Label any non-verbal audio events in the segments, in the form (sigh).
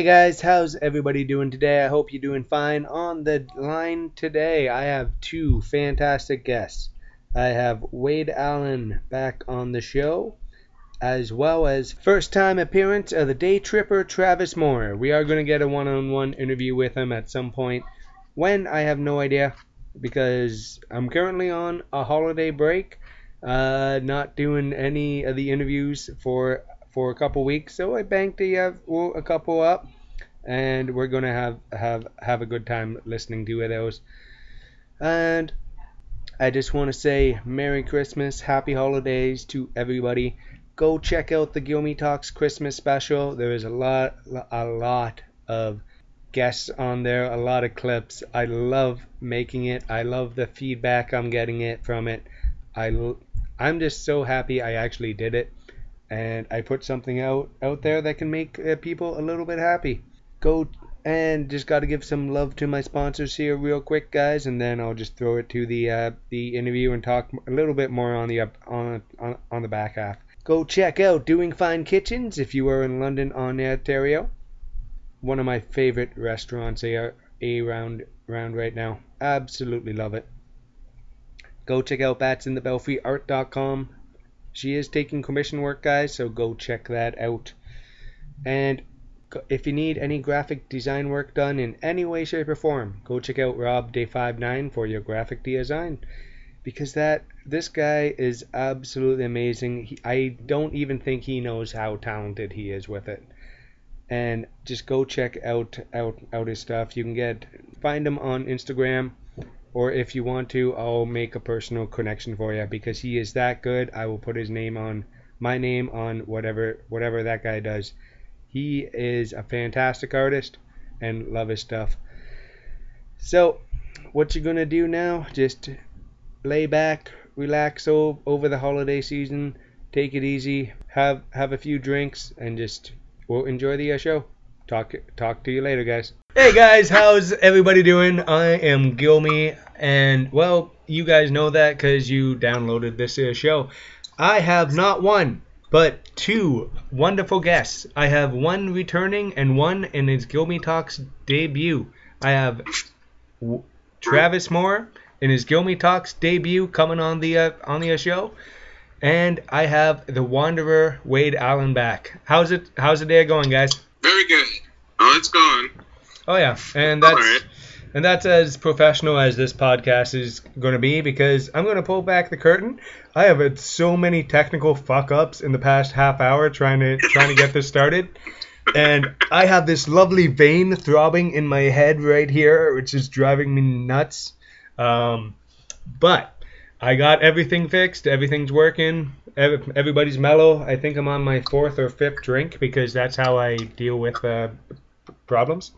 Hey guys, how's everybody doing today? I hope you're doing fine. On the line today, I have two fantastic guests. I have Wade Allen back on the show, as well as first time appearance of the day tripper Travis Moore. We are going to get a one on one interview with him at some point. When, I have no idea, because I'm currently on a holiday break, uh, not doing any of the interviews for for a couple weeks. So I banked a, uh, a couple up, and we're gonna have have have a good time listening to those. And I just want to say Merry Christmas, Happy Holidays to everybody. Go check out the Gilmy Talks Christmas special. There is a lot a lot of guests on there, a lot of clips. I love making it. I love the feedback I'm getting it from it. I I'm just so happy I actually did it and I put something out out there that can make uh, people a little bit happy. Go and just got to give some love to my sponsors here real quick, guys, and then I'll just throw it to the uh, the interview and talk a little bit more on the up on on, on the back half. Go check out Doing Fine Kitchens if you are in London, on Ontario. One of my favorite restaurants a, around around right now. Absolutely love it. Go check out batsinthebelfryart.com she is taking commission work, guys, so go check that out. And if you need any graphic design work done in any way, shape, or form, go check out Rob Day 59 for your graphic design. Because that this guy is absolutely amazing. He, I don't even think he knows how talented he is with it. And just go check out out out his stuff. You can get find him on Instagram or if you want to, I'll make a personal connection for you because he is that good. I will put his name on my name on whatever whatever that guy does. He is a fantastic artist and love his stuff. So, what you're gonna do now? Just lay back, relax over the holiday season, take it easy, have have a few drinks, and just well enjoy the uh, show. Talk talk to you later, guys. Hey guys, how's everybody doing? I am Gilmy, and well, you guys know that because you downloaded this show. I have not one, but two wonderful guests. I have one returning and one in his Gilmy Talks debut. I have w- Travis Moore in his Gilmy Talks debut coming on the uh, on the show, and I have the Wanderer Wade Allen back. How's it? How's the day going, guys? Very good. Oh, it's going. Oh yeah, and that's right. and that's as professional as this podcast is going to be because I'm going to pull back the curtain. I have had so many technical fuck ups in the past half hour trying to trying to get this started. And I have this lovely vein throbbing in my head right here, which is driving me nuts. Um, but I got everything fixed. Everything's working. Everybody's mellow. I think I'm on my fourth or fifth drink because that's how I deal with uh, problems.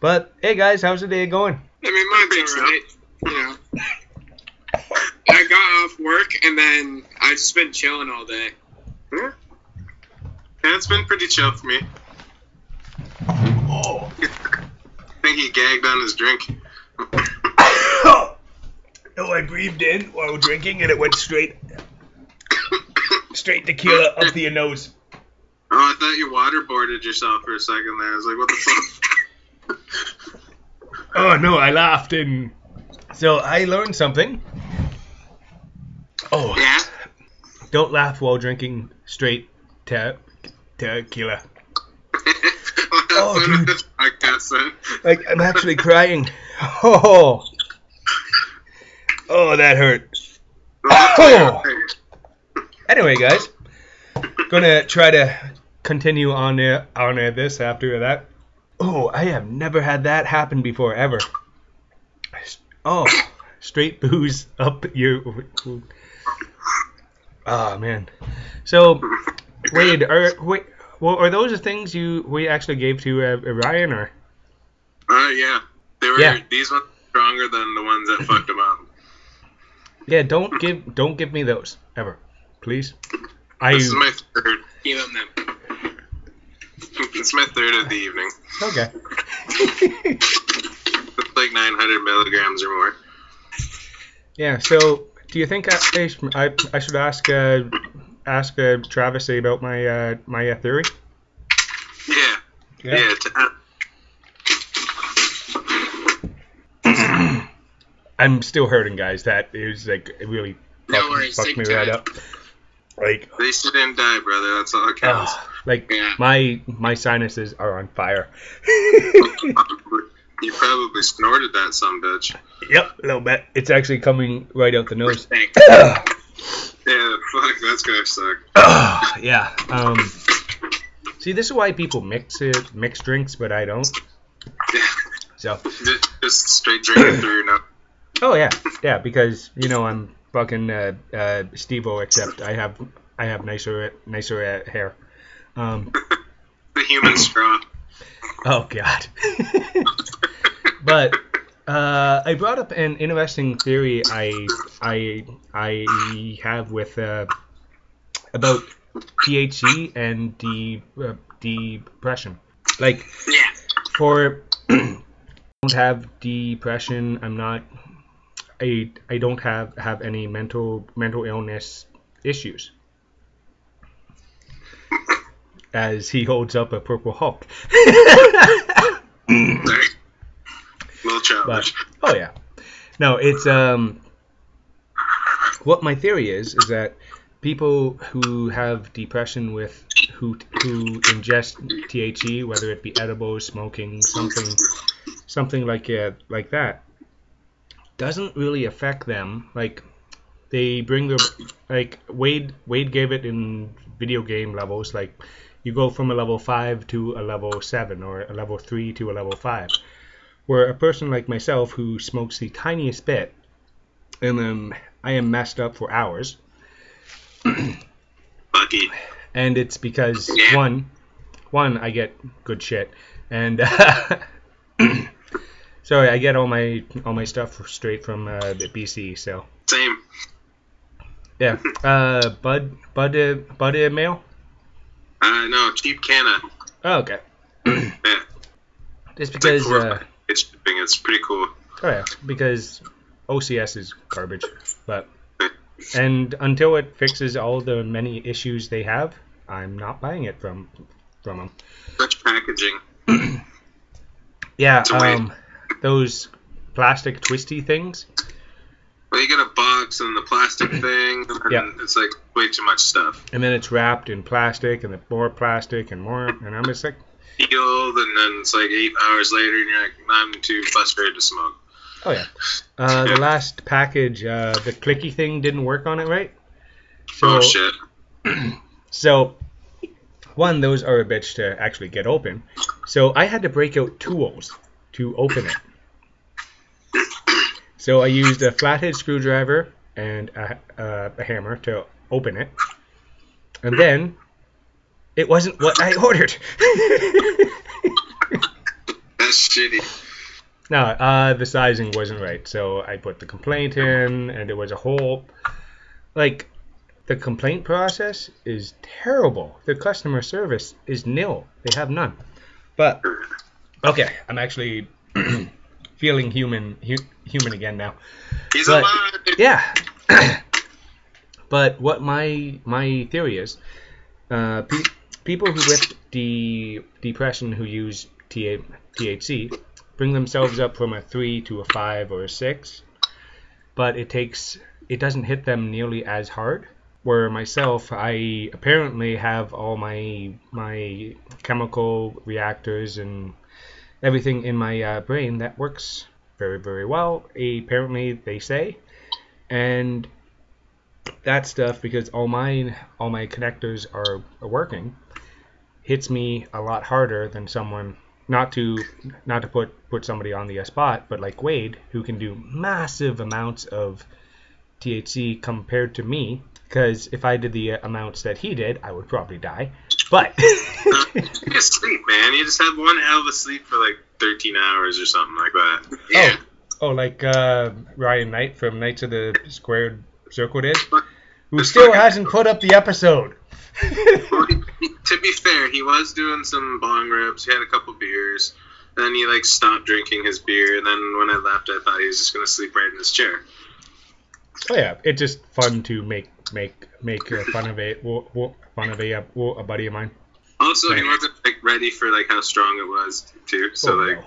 But hey, guys, how's the day going? I mean, mine's alright. You know, I got off work and then I just been chilling all day. Yeah, yeah it's been pretty chill for me. Oh. (laughs) I think he gagged on his drink. Oh. (coughs) No, I breathed in while drinking and it went straight, straight tequila up (laughs) to your nose. Oh, I thought you waterboarded yourself for a second there. I was like, what the fuck? Oh no, I laughed and so I learned something. Oh yeah. Don't laugh while drinking straight te- tequila. (laughs) oh, dude. I guess Like I'm actually crying. (laughs) Oh. Oh, that hurt. Oh. Anyway, guys, gonna try to continue on uh, on uh, this after that. Oh, I have never had that happen before ever. Oh, straight booze up your. Oh man. So, Wade, are wait, well, are those the things you we actually gave to uh, Ryan or? Uh, yeah. They were Yeah. these ones were stronger than the ones that fucked them up. Yeah, don't give don't give me those ever, please. I This is my third. Give him them. (laughs) It's my third of the evening. okay. It's like 900 milligrams or more. Yeah. So, do you think I I, I, I should ask uh, ask uh, Travis about my uh, my uh, theory? Yeah. Yeah. t- (clears throat) I'm still hurting, guys. That is like it really No fucked, worries, fucked me right up. Like at least you didn't die, brother. That's all that counts. ah, like Yeah. my my sinuses are on fire. (laughs) you probably snorted that some bitch. yep, a little bit. It's actually coming right out the nose. (clears throat) Yeah, fuck, that's gonna suck. Ah, (sighs) yeah. Um. See, this is why people mix it, mix drinks, but I don't. Yeah. (laughs) So, Just, just straight drinking through your nose. (clears throat) oh yeah, yeah, because you know I'm fucking uh, uh, Steve-O, except I have I have nicer nicer uh, hair. Um. (laughs) The human straw. Oh God. (laughs) but uh, I brought up an interesting theory I I I have with uh, about THC and de, uh, depression. Like Yeah. for (clears throat) don't have depression. I'm not. I I don't have have any mental mental illness issues. As he holds up a purple Hulk. (laughs) Little childish. Oh yeah. No, it's um. What my theory is is that people who have depression with who who ingest THC, whether it be edibles, smoking, something, something like uh, like that, doesn't really affect them. Like they bring their like Wade Wade gave it in video game levels. Like you go from a level five to a level seven, or a level three to a level five. Where a person like myself who smokes the tiniest bit and then I am messed up for hours. (coughs) And it's because Yeah. one one I get good shit. And uh, (laughs) sorry I get all my all my stuff straight from uh, the BC so. Same. yeah uh Bud Bud uh, Bud uh, mail Uh, no, cheap canna. oh, okay (clears throat) Yeah. just It's like because uh. It's shipping. It's pretty cool. Oh yeah, because OCS is garbage. But and until it fixes all the many issues they have, I'm not buying it from from them. Such packaging. (clears throat) Yeah, It's a waste. um, those plastic twisty things. Well, you get a box and the plastic (clears throat) thing, and it's like way too much stuff. And then it's wrapped in plastic, and then more plastic, and more. And I'm just like, Peeled, and then it's like eight hours later, and you're like, I'm too frustrated to smoke. oh yeah. Uh, the last package, uh, the clicky thing didn't work on it right. So, oh shit. (clears throat) So, one, those are a bitch to actually get open. So I had to break out tools to open it. (clears throat) So I used a flathead screwdriver and a, a, a hammer to open it. And then it wasn't what I (laughs) ordered. That's shitty. no, uh, the sizing wasn't right. So I put the complaint in, and it was a whole. Like, the complaint process is terrible. The customer service is nil. They have none. But okay, I'm actually (clears throat) feeling human, hu- human again now. He's But- alive. Yeah. (coughs) but what my my theory is, uh, pe- people who with the depression who use TA- THC bring themselves up from a three to a five or a six, but it takes it doesn't hit them nearly as hard. Where myself, I apparently have all my my chemical reactors and everything in my uh, brain that works very very well. Apparently, they say, and that stuff because all my all my connectors are, working hits me a lot harder than someone not to not to put put somebody on the spot but like Wade who can do massive amounts of THC compared to me because if I did the uh, amounts that he did I would probably die But (laughs) You just sleep, man. You just have one hell of a sleep for like 13 hours or something like that. Yeah. oh, like uh, Ryan Knight from Knights of the Squared Circle did, who still hasn't put up the episode. (laughs) Well, he- he- to be fair, he was doing some bong rips. He had a couple beers. And Then he like stopped drinking his beer. And then when I left, I thought he was just gonna sleep right in his chair. Oh yeah, it's just fun to make make make uh, fun of a wo- wo- fun of a, uh, wo- a buddy of mine. Also, he wasn't like ready for like how strong it was too. So Oh, like, no.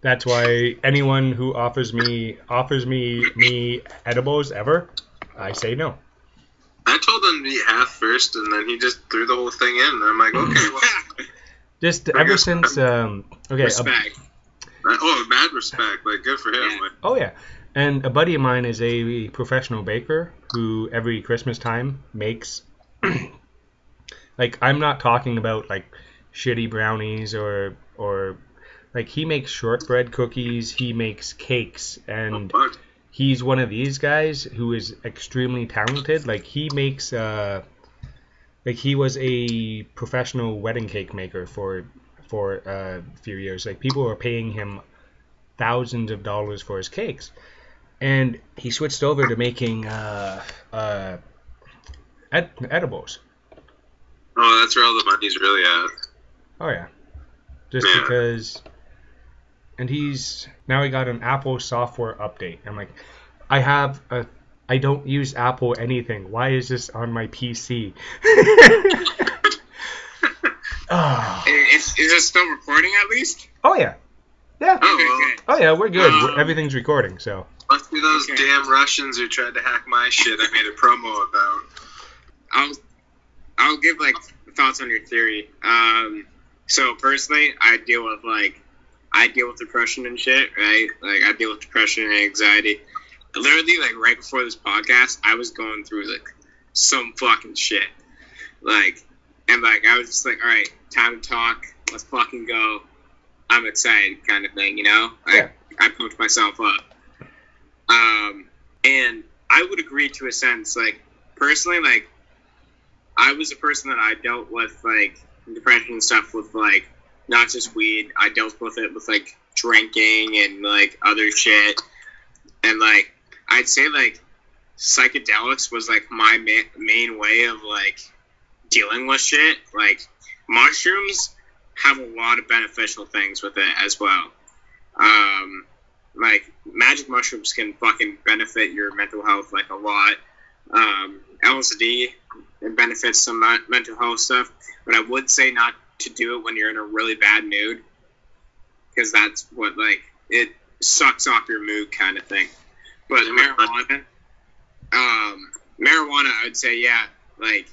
That's why anyone who offers me offers me me edibles ever, I say no. I told him to eat half first, and then he just threw the whole thing in. And I'm like, okay, well, (laughs) Just ever guess- since um okay a- Respect. oh, mad respect. Like, good for him. Yeah. Like, oh yeah, and a buddy of mine is a professional baker who every Christmas time makes (clears throat) like I'm not talking about like shitty brownies or or like he makes shortbread cookies, he makes cakes and he's one of these guys who is extremely talented. Like he makes uh like he was a professional wedding cake maker for for uh, a few years. Like people were paying him thousands of dollars for his cakes. And he switched over to making uh uh ed- edibles. Oh, that's where all the money's really at. Oh yeah. Just Yeah. because and he's now he got an Apple software update. I'm like I have a I don't use Apple anything. Why is this on my PC? oh. (laughs) Is, is it still recording at least? oh yeah. Yeah. Oh, Okay, well. Oh yeah, we're good. Um, Everything's recording, so Must be those Okay. damn Russians who tried to hack my shit. I made a promo about. I'll I'll give like thoughts on your theory. Um, so personally, I deal with like I deal with depression and shit, right? Like I deal with depression and anxiety. Literally, like right before this podcast, I was going through like some fucking shit, like, and like I was just like, all right, time to talk. Let's fucking go. I'm excited, kind of thing, you know. Yeah. I I pumped myself up. Um, and I would agree to a sense, like personally, like I was a person that I dealt with like depression and stuff with like not just weed. I dealt with it with like drinking and like other shit. And like I'd say like psychedelics was like my ma- main way of like dealing with shit. Like mushrooms have a lot of beneficial things with it as well. Um, like magic mushrooms can fucking benefit your mental health like a lot. Um, LSD it benefits some mental health stuff, but I would say not to do it when you're in a really bad mood, because that's what like it sucks off your mood kind of thing. But marijuana, um, marijuana, I would say yeah, like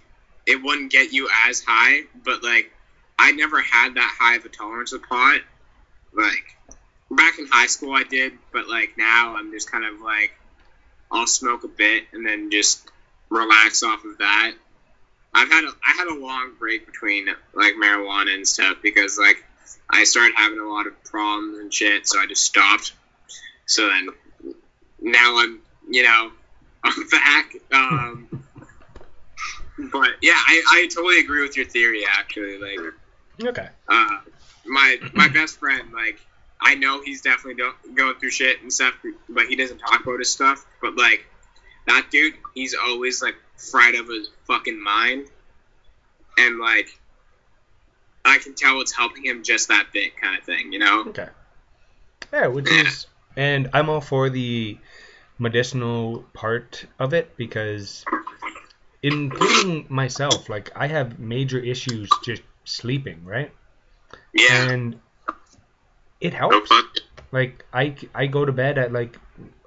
it wouldn't get you as high, but like I never had that high of a tolerance with pot. Like back in high school, I did, but like now I'm just kind of like I'll smoke a bit and then just relax off of that. I've had a I had a long break between like marijuana and stuff because like I started having a lot of problems and shit, so I just stopped. So then now I'm you know (laughs) I'm back. Um, but yeah, I, I totally agree with your theory actually. Like okay. uh, my my best friend, like I know he's definitely do- going through shit and stuff, but he doesn't talk about his stuff. But like that dude, he's always like fried of his fucking mind, and like I can tell it's helping him just that bit, kind of thing, you know? Okay. Yeah, which is, and I'm all for the medicinal part of it because, including myself, like I have major issues just sleeping, right? Yeah, And it helps. Like I, I go to bed at like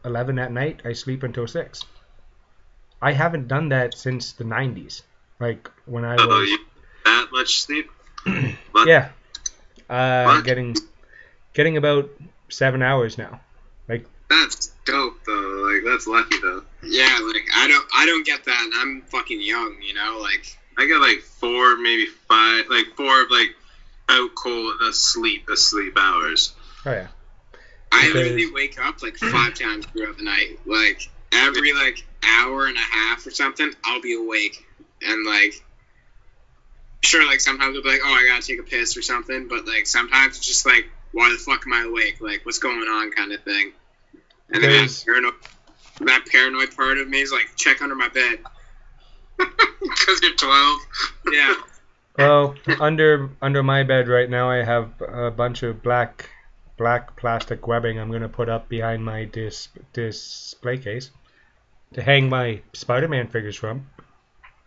11 at night. I sleep until six. I haven't done that since the 90s. Like when I Oh, was you that much sleep? (clears throat) What? yeah, uh, getting getting about seven hours now. Like that's dope though. Like that's lucky though. yeah. Like I don't I don't get that. I'm fucking young, you know? Like I got like four, maybe five, like four of like out cold asleep, asleep hours. Oh yeah. I Because- literally wake up like five times throughout the night. Like every like hour and a half or something, I'll be awake and like sure, like sometimes I'll be like, oh, I gotta take a piss or something, but like sometimes it's just like, why the fuck am I awake? Like, what's going on, kind of thing. And then that paranoid, that paranoid part of me is like, check under my bed. (laughs) Because you're 12. (laughs) Yeah. Well, under under my bed right now, I have a bunch of black black plastic webbing. I'm gonna put up behind my dis- display case to hang my Spider-Man figures from.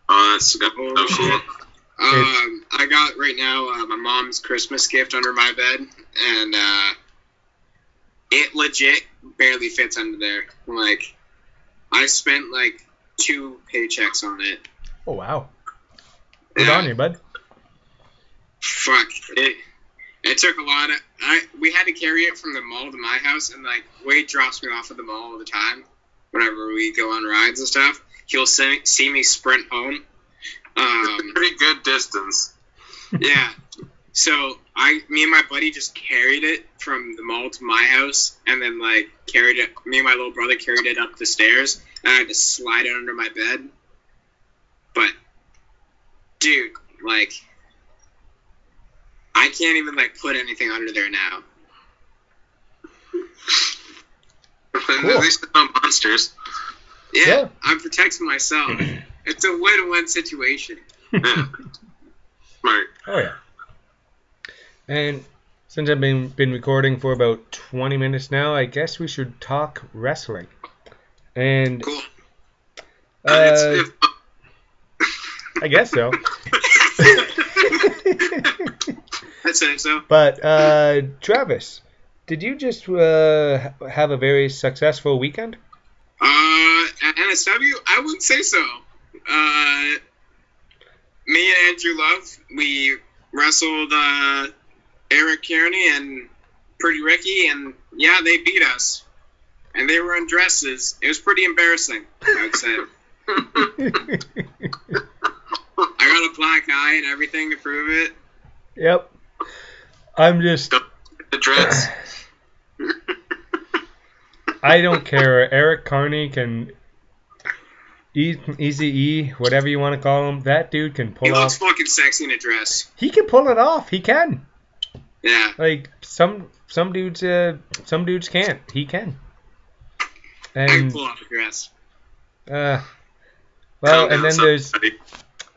Oh, that's so cool. Um, I got right now uh, my mom's Christmas gift under my bed, and uh, it legit barely fits under there. Like, I spent like two paychecks on it. Oh wow! Good Yeah. on you, bud. Fuck it. It took a lot of. I we had to carry it from the mall to my house, and like Wade drops me off at the mall all the time. Whenever we go on rides and stuff, he'll see, see me sprint home. Um, Pretty good distance. yeah. So I, me and my buddy just carried it from the mall to my house, and then like carried it. Me and my little brother carried it up the stairs, and I had to slide it under my bed. But, dude, like, I can't even like put anything under there now. (laughs) Cool. At least no monsters. Yeah, Yeah. I'm protecting myself. (clears throat) it's a win-win situation. (laughs) Yeah. Smart. Oh yeah. And since I've been been recording for about 20 minutes now, I guess we should talk wrestling. And Cool. Uh, I guess so. (laughs) I'd say so. but uh, Travis, did you just uh, have a very successful weekend? Uh, at NSW, I wouldn't say so. Uh, me and Andrew Love, we wrestled uh, Eric Kearney and Pretty Ricky, and yeah, they beat us. And they were in dresses. It was pretty embarrassing, I would say. (laughs) I got a black eye and everything to prove it. yep. I'm just. the dreads. (laughs) I don't care. Eric Carney can. Easy E, whatever you want to call him, that dude can pull off He looks off. fucking sexy in a dress. He can pull it off. He can. Yeah. Like some some dudes, uh, some dudes can't. He can. I can And pull off a dress. uh, well, and then there's somebody.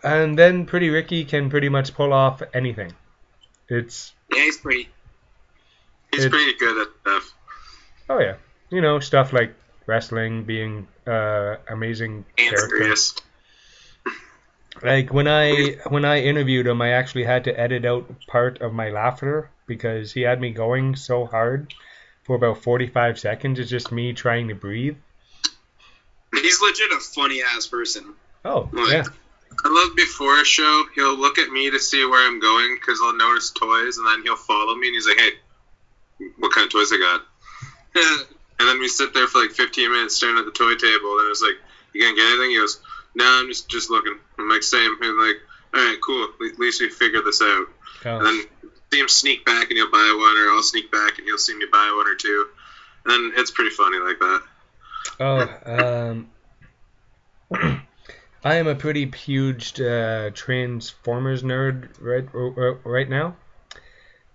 and then Pretty Ricky can pretty much pull off anything. It's Yeah, he's pretty. He's it- pretty good at stuff. oh yeah, you know stuff like wrestling, being uh amazing And character. Serious. Like when I when I interviewed him, I actually had to edit out part of my laughter because he had me going so hard for about 45 seconds. It's just me trying to breathe. He's legit a funny ass person. Oh Right. yeah, I love before a show, he'll look at me to see where I'm going because I'll notice toys, and then he'll follow me and he's like, "Hey, what kind of toys I got?" (laughs) And then we sit there for like 15 minutes staring at the toy table, and it's like, "You gonna get anything?" He goes, "No, I'm just just looking." I'm like, "Same." And like, "All right, cool. At least we figured this out." And then see him sneak back, and he'll buy one, or I'll sneak back, and he'll see me buy one or two. And it's pretty funny like that. oh um, (clears throat) I am a pretty huge uh, Transformers nerd right right now,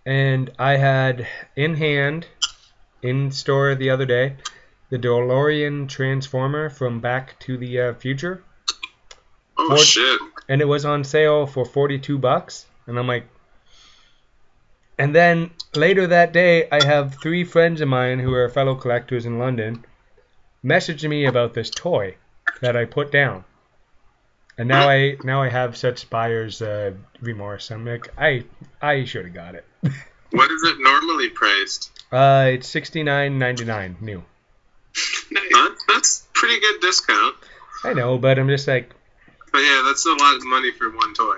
and I had in hand, in store the other day, the DeLorean Transformer from Back to the uh, Future. Oh What? shit! and it was on sale for 42 bucks and i'm like and then later that day i have three friends of mine who are fellow collectors in london messaging me about this toy that i put down and now i now i have such buyer's uh, remorse i'm like i i should have got it (laughs) What is it normally priced? uh it's 69.99 new Huh? That's pretty good discount. i know but i'm just like But yeah, that's a lot of money for one toy.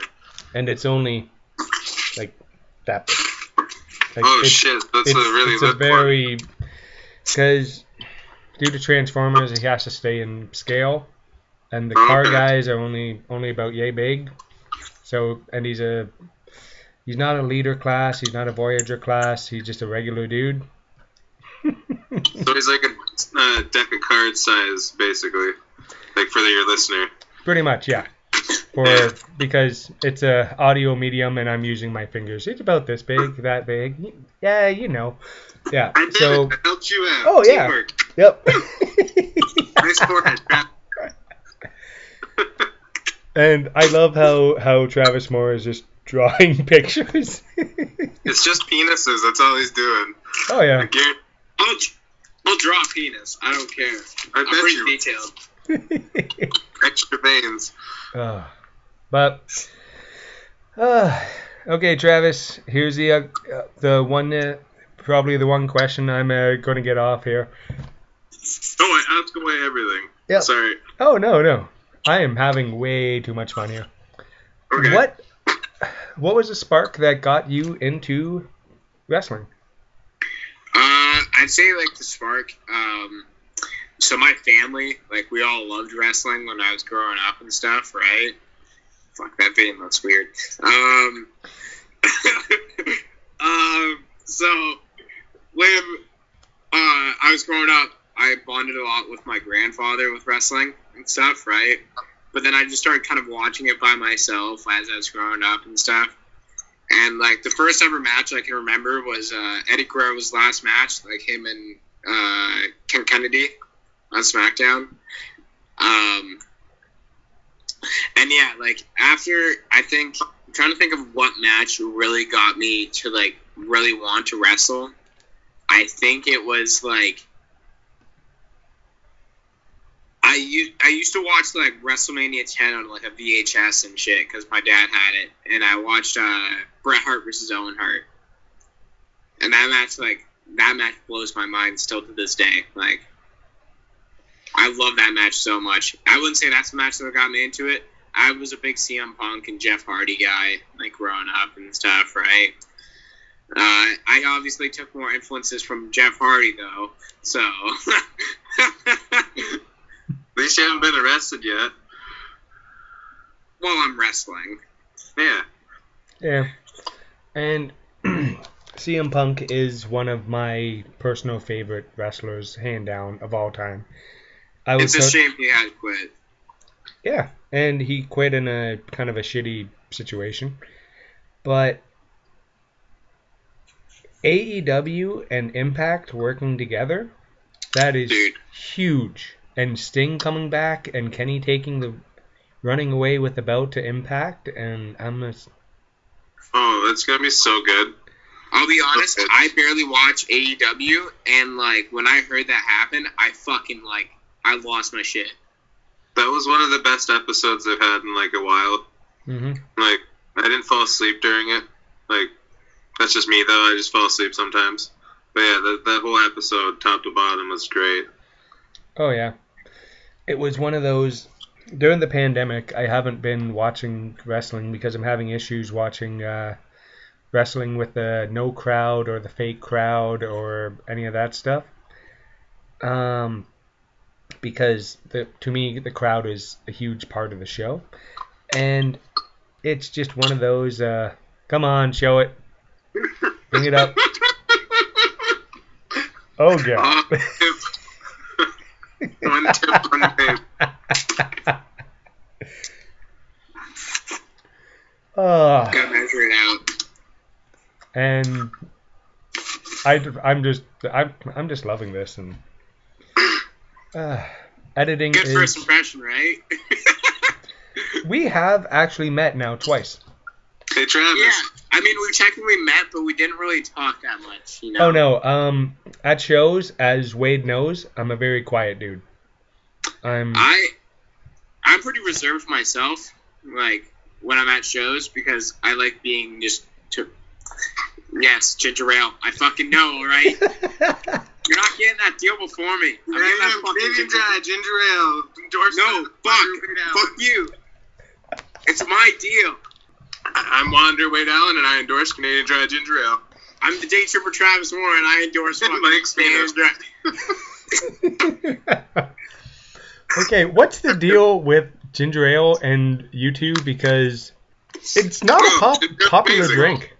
and it's only like that big. Like, oh shit, that's it's, a really it's a very because due to Transformers, he has to stay in scale, and the car guys are only only about yay big. So and he's a he's not a leader class, he's not a Voyager class, he's just a regular dude. (laughs) So he's like a uh, deck of cards size, basically, like for your listener. Pretty much, yeah. for because it's a audio medium and I'm using my fingers. It's about this big, that big. Yeah, you know. Yeah. I did So. it. I helped you out. Oh, yeah. Teamwork. Yep. (laughs) Nice forehead. Pat. and I love how how Travis Moore is just drawing (laughs) pictures. It's just penises. That's all he's doing. oh yeah. I guarantee- I'll, I'll draw a penis. I don't care. I I'm bet pretty you detailed. (laughs) extra veins. Uh, but uh, okay, Travis. Here's the uh, uh, the one uh, probably the one question I'm uh, going to get off here. Oh, I asked away everything. Yep. Sorry. Oh no no, I am having way too much fun here. Okay. What what was the spark that got you into wrestling? Uh, I'd say like the spark. Um, so my family, like we all loved wrestling when I was growing up and stuff, right? Fuck that video looks weird. Um, (laughs) um, so when uh, I was growing up, I bonded a lot with my grandfather with wrestling and stuff, right? But then I just started kind of watching it by myself as I was growing up and stuff. And like the first ever match I can remember was uh, Eddie Guerrero's last match, like him and uh, Ken Kennedy on SmackDown. Um, and yeah, like after I think I'm trying to think of what match really got me to like really want to wrestle. I think it was like I used I used to watch like WrestleMania 10 on like a VHS and shit because my dad had it, and I watched uh, Bret Hart versus Owen Hart, and that match like that match blows my mind still to this day. Like I love that match so much. I wouldn't say that's the match that got me into it. I was a big CM Punk and Jeff Hardy guy, like growing up and stuff, right? Uh, I obviously took more influences from Jeff Hardy though, so (laughs) least you haven't been arrested yet. while I'm wrestling. Yeah. Yeah. And (clears throat) CM Punk is one of my personal favorite wrestlers, hand down, of all time. I It's a so- shame he had to quit. Yeah, and he quit in a kind of a shitty situation. But AEW and Impact working together, that is Dude. huge. And Sting coming back and Kenny taking the running away with the belt to Impact and I'm just Oh, that's gonna be so good. I'll be honest, Okay. I barely watch AEW, and like when I heard that happen, I fucking like I lost my shit. That was one of the best episodes I've had in like a while. hmm Like, I didn't fall asleep during it. Like, that's just me though. I just fall asleep sometimes. But yeah, that, that whole episode, top to bottom, was great. Oh yeah. It was one of those during the pandemic I haven't been watching wrestling because I'm having issues watching uh, wrestling with the no crowd or the fake crowd or any of that stuff. Um because the to me the crowd is a huge part of the show. And it's just one of those uh come on, show it. Bring it up. (laughs) Oh god. Oh, tip. one tip, one vape. oh. Gotta measure it out. and I, I'm just I'm, I'm just loving this and uh, editing Good is first impression, right? (laughs) we have actually met now twice Hey, Travis. yeah. I mean, we technically met, but we didn't really talk that much. You know. oh no um at shows as Wade knows I'm a very quiet dude I'm I I'm pretty reserved myself, like when I'm at shows because I like being just to yes, ginger ale. I fucking know, right? (laughs) You're not getting that deal before me. I'm getting that fucking ginger- Dry, ginger ale, endorsement. No, fuck, fuck you. It's my deal. I'm Wander Wade Allen, and I endorse Canadian Dry Ginger Ale. I'm the day tripper Travis Moore, and I endorse fucking (laughs) Mike Spino. Canadian Dry. (laughs) okay what's the deal with ginger ale and you two because it's not a pop, it's popular amazing. drink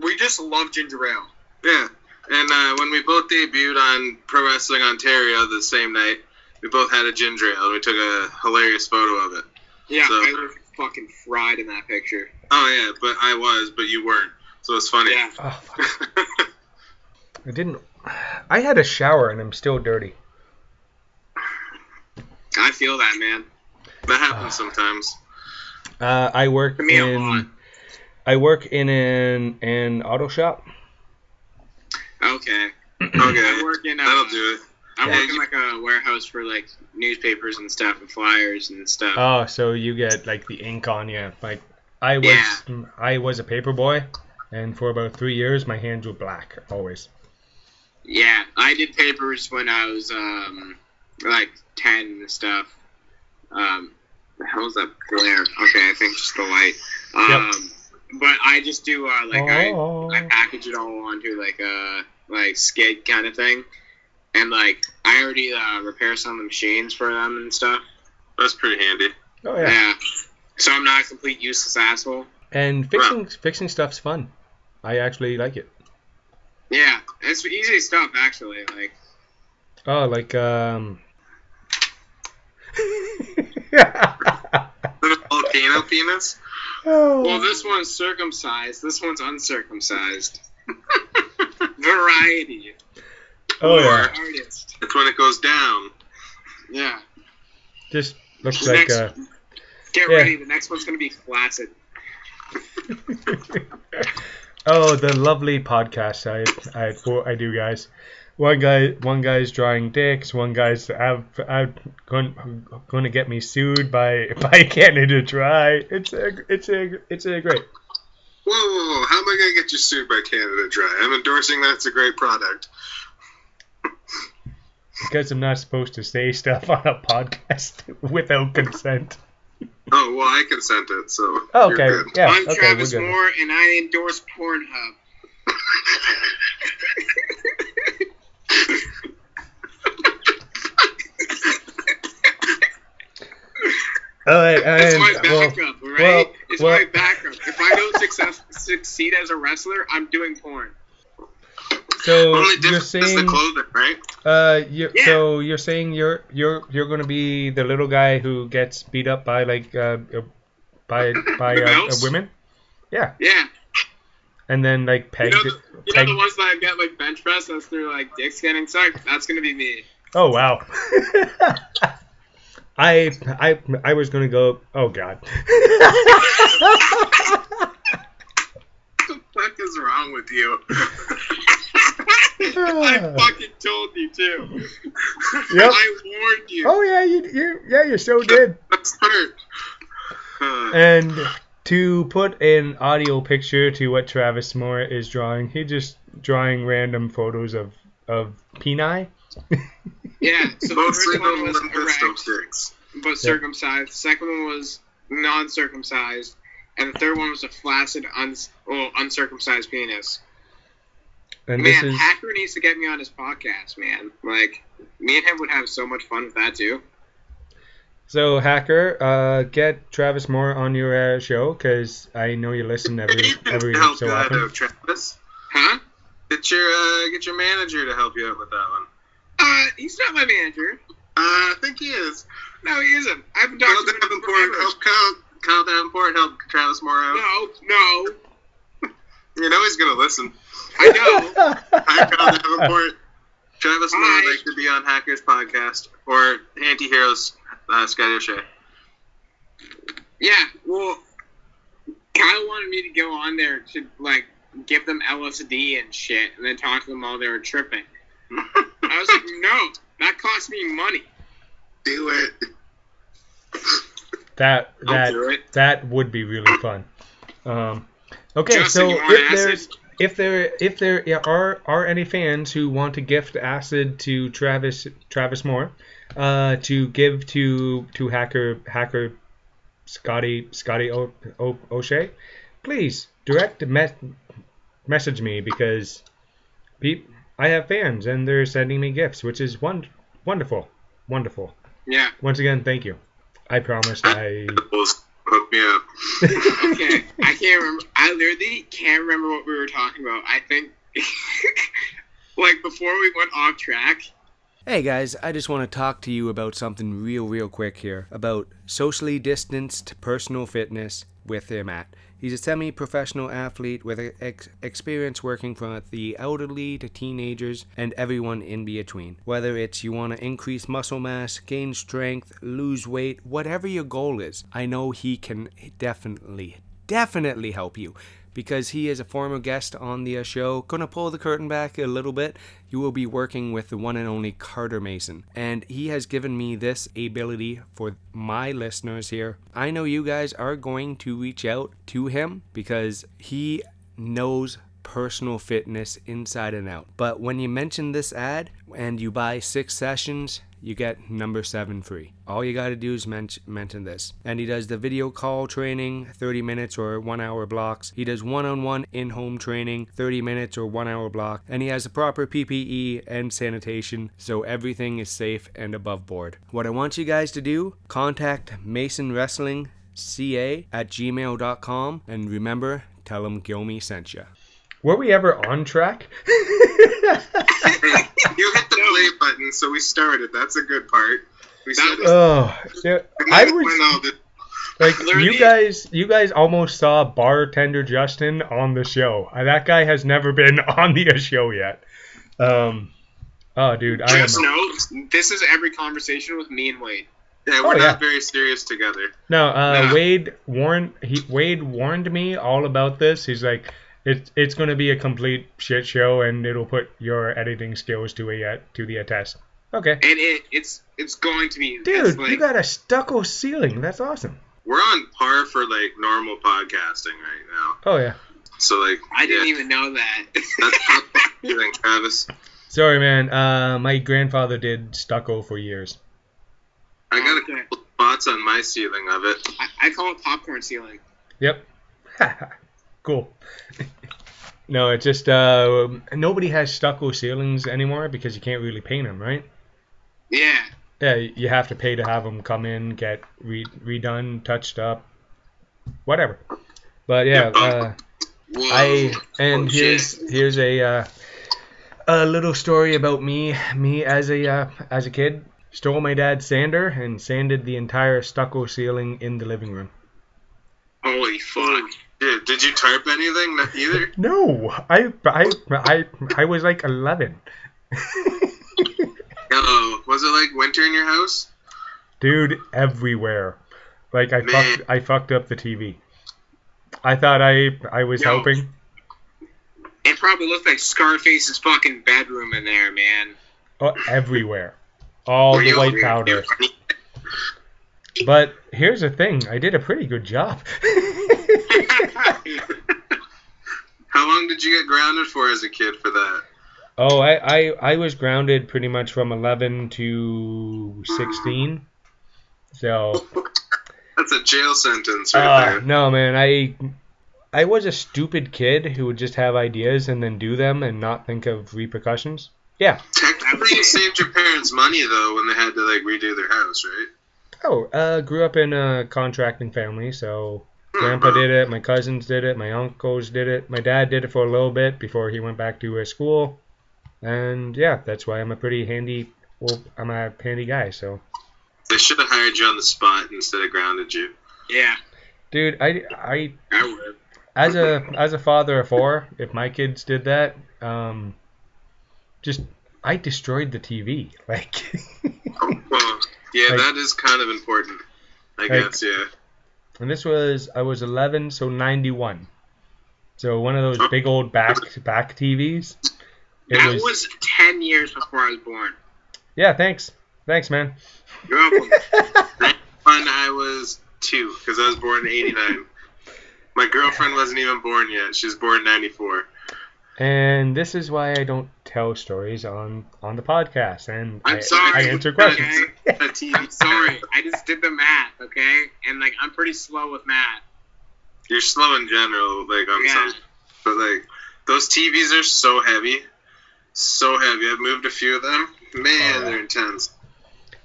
We just love ginger ale. Yeah, and uh, when we both debuted on Pro Wrestling Ontario the same night, we both had a ginger ale, and we took a hilarious photo of it. Yeah, So- I, fucking fried in that picture. Oh yeah, but I was, but you weren't. So it's funny. Yeah. Oh. (laughs) I didn't. I had a shower and I'm still dirty. I feel that, man. that happens sometimes. Uh, I work me, in. I work in an an auto shop. Okay. Okay. I Okay, work in. Uh, that'll do it. I Yeah. work in like a warehouse for like newspapers and stuff and flyers and stuff. Oh, so you get like the ink on you. Like I was, Yeah. I was a paper boy, and for about three years my hands were black always. Yeah, I did papers when I was um like ten and stuff. Um, the hell is that glare? Okay, I think just the light. Um, but I just do uh like I oh. I package it all onto like a like skid kind of thing, and like I already uh, repair some of the machines for them and stuff. That's pretty handy. oh Yeah. yeah. So I'm not a complete useless asshole. And fixing fixing stuff's fun. I actually like it. Yeah, it's easy stuff actually. Like Oh, like um. (laughs) Little volcano penis. Well, this one's circumcised. This one's uncircumcised. (laughs) Variety. Oh yeah, Artist. It's when it goes down. Yeah. just looks like Next- uh. Get Yeah. ready. The next one's gonna be flaccid. (laughs) oh, the lovely podcast I I I do, guys. One guy, one guy's drawing dicks. One guy's out, out going, going to get me sued by (laughs) by Canada Dry. It's a, it's a, it's a great. Whoa, whoa, whoa, how am I gonna get you sued by Canada Dry? I'm endorsing that it's a great product. Because I'm not supposed to say stuff on a podcast (laughs) without consent. Oh well, I consented, so Okay, you're good. yeah, I'm okay, Travis good. Moore, and I endorse Pornhub. (laughs) All right, It's and, my well, backup, right? well, it's well- my backup. If I don't success, succeed as a wrestler, I'm doing porn. So Only you're difference is the saying, clothing, right? uh, you Yeah. so you're saying you're you're you're gonna be the little guy who gets beat up by like uh, uh, by (laughs) by uh, women, yeah, Yeah. and then like You pegged. know, the, you know the ones that I get like bench press that's through like dicks getting sucked? That's gonna be me. Oh wow. (laughs) I I I was gonna go. Oh god. (laughs) What the fuck is wrong with you? (laughs) I (laughs) fucking told you too. (laughs) Yep. I warned you. oh yeah, you you yeah you so did. That's hurt. (sighs) And to put an audio picture to what Travis Moore is drawing, he just drawing random photos of of peni. Yeah. So the mostly first one was Limp erect but circumcised. The second one was non-circumcised, and the third one was a flaccid, uns- well, uncircumcised penis. And man, this is Hacker needs to get me on his podcast, man. Like, me and him would have so much fun with that too. so hacker. Uh, get Travis Moore on your uh, show because I know you listen every (laughs) every help so you out, often. uh, Travis. Huh? Get your uh, get your manager to help you out with that one. Uh, he's not my manager. Uh, I think he is. No, he isn't. I haven't Kyle talked to him in Davenport forever. help Kyle, Kyle Davenport help Travis Moore out. No, no, (laughs) You know he's gonna listen. I know. Hi, Kyle Davenport. Travis Moore Hi. would like to be on Hackers Podcast or Anti-Heroes, uh, Scotty O'Shea. Yeah, well, Kyle wanted me to go on there to like give them LSD and shit, and then talk to them while they were tripping. (laughs) I was like, no, that cost me money. Do it. that that that would be really fun. Um, okay, Justin, so you want if acid? If there if there are are any fans who want to gift acid to Travis Travis Moore, uh, to give to to hacker hacker Scotty Scotty o, o, O'Shea, please direct me- message me because I have fans and they're sending me gifts, which is one wonderful, wonderful. Yeah. Once again, thank you. I promised I. Hook me up. Okay. I can't remember. I literally can't remember what we were talking about. I think, (laughs) like before we went off track, Hey guys, I just want to talk to you about something real, real quick here about socially distanced personal fitness with him at. He's a semi professional athlete with ex- experience working from the elderly to teenagers and everyone in between. Whether it's you want to increase muscle mass, gain strength, lose weight, whatever your goal is, I know he can definitely, definitely help you because he is a former guest on the uh, show. Gonna pull the curtain back a little bit. You will be working with the one and only Carter Mason, and he has given me this ability for my listeners here. I know you guys are going to reach out to him because he knows personal fitness inside and out. But when you mention this ad and you buy six sessions, you get number seven free. All you got to do is men- mention this. And he does the video call training, 30 minutes or one hour blocks. He does one on one in home training, 30 minutes or one hour block. And he has the proper PPE and sanitation, so everything is safe and above board. What I want you guys to do contact Mason Wrestling ca at gmail.com and remember tell him Gilmy sent you Were we ever on track? (laughs) (laughs) you hit the play button, so we started. That's a good part. We started. oh, yeah, (laughs) I was like, you guys, you guys almost saw bartender Justin on the show. Uh, That guy has never been on the show yet. Um, oh, dude, I. Just know this is every conversation with me and Wade. yeah, we're Oh, not yeah. very serious together. No, uh, Nah. Wade warned he Wade warned me all about this. He's like, it's it's going to be a complete shit show, and it'll put your editing skills to a uh, to the uh, test. Okay, And it, it's it's going to be dude, like, you got a stucco ceiling. That's awesome. We're on par for like normal podcasting right now. Oh yeah. So like, I didn't even know that. (laughs) That's top feeling, (laughs) Travis. Sorry, man. Uh, my grandfather did stucco for years. I got a Okay. couple spots on my ceiling of it. I, I call it popcorn ceiling. Yep. (laughs) cool. (laughs) no, it's just uh, nobody has stucco ceilings anymore because you can't really paint them, right? Yeah. Yeah, you have to pay to have them come in, get re- redone, touched up, whatever. But yeah, uh, I and Oh, here's here's a uh, a little story about me. Me as a uh, as a kid, stole my dad's sander and sanded the entire stucco ceiling in the living room. Holy fuck. Did you tarp anything? Not either. (laughs) No, I I I I was like 11. (laughs) Oh, was it like winter in your house? Dude, everywhere. Like I Man. fucked I fucked up the TV. I thought I I was Yo. helping. It probably looked like Scarface's fucking bedroom in there, man. Oh, everywhere. All Were the white powder. But here's the thing, I did a pretty good job. (laughs) How long did you get grounded for as a kid for that? oh, I, I I was grounded pretty much from 11 to 16. So, (laughs) That's a jail sentence right uh, there. no man, I I was a stupid kid who would just have ideas and then do them and not think of repercussions. Yeah. Technically, you saved your parents money though when they had to like redo their house, right? Oh, uh, grew up in a contracting family, so grandpa did it, my cousins did it, my uncles did it, my dad did it for a little bit before he went back to uh, school, and yeah, that's why I'm a pretty handy. Well, I'm a handy guy. So, They should have hired you on the spot instead of grounded you. yeah, dude, I I I would. as a as a father of four, if my kids did that, um, just I destroyed the TV. (laughs) Like, Well, yeah, Like- that is kind of important. I Like- guess, yeah. And this was I was 11, so 91. So one of those big old back to back TVs. It that was, was, 10 years before I was born. yeah. Thanks, thanks, man. You're welcome. When I was two, because I was born in '89. My girlfriend wasn't even born yet. She was born in '94. And this is why I don't tell stories on on the podcast, and I'm I, sorry. I answer questions. (laughs) Okay? I'm sorry. I just did the math, okay? And, like, I'm pretty slow with math. You're slow in general, like on Yeah. some, but like those TVs are so heavy, so heavy. I've moved a few of them. Man, Oh, yeah. they're intense.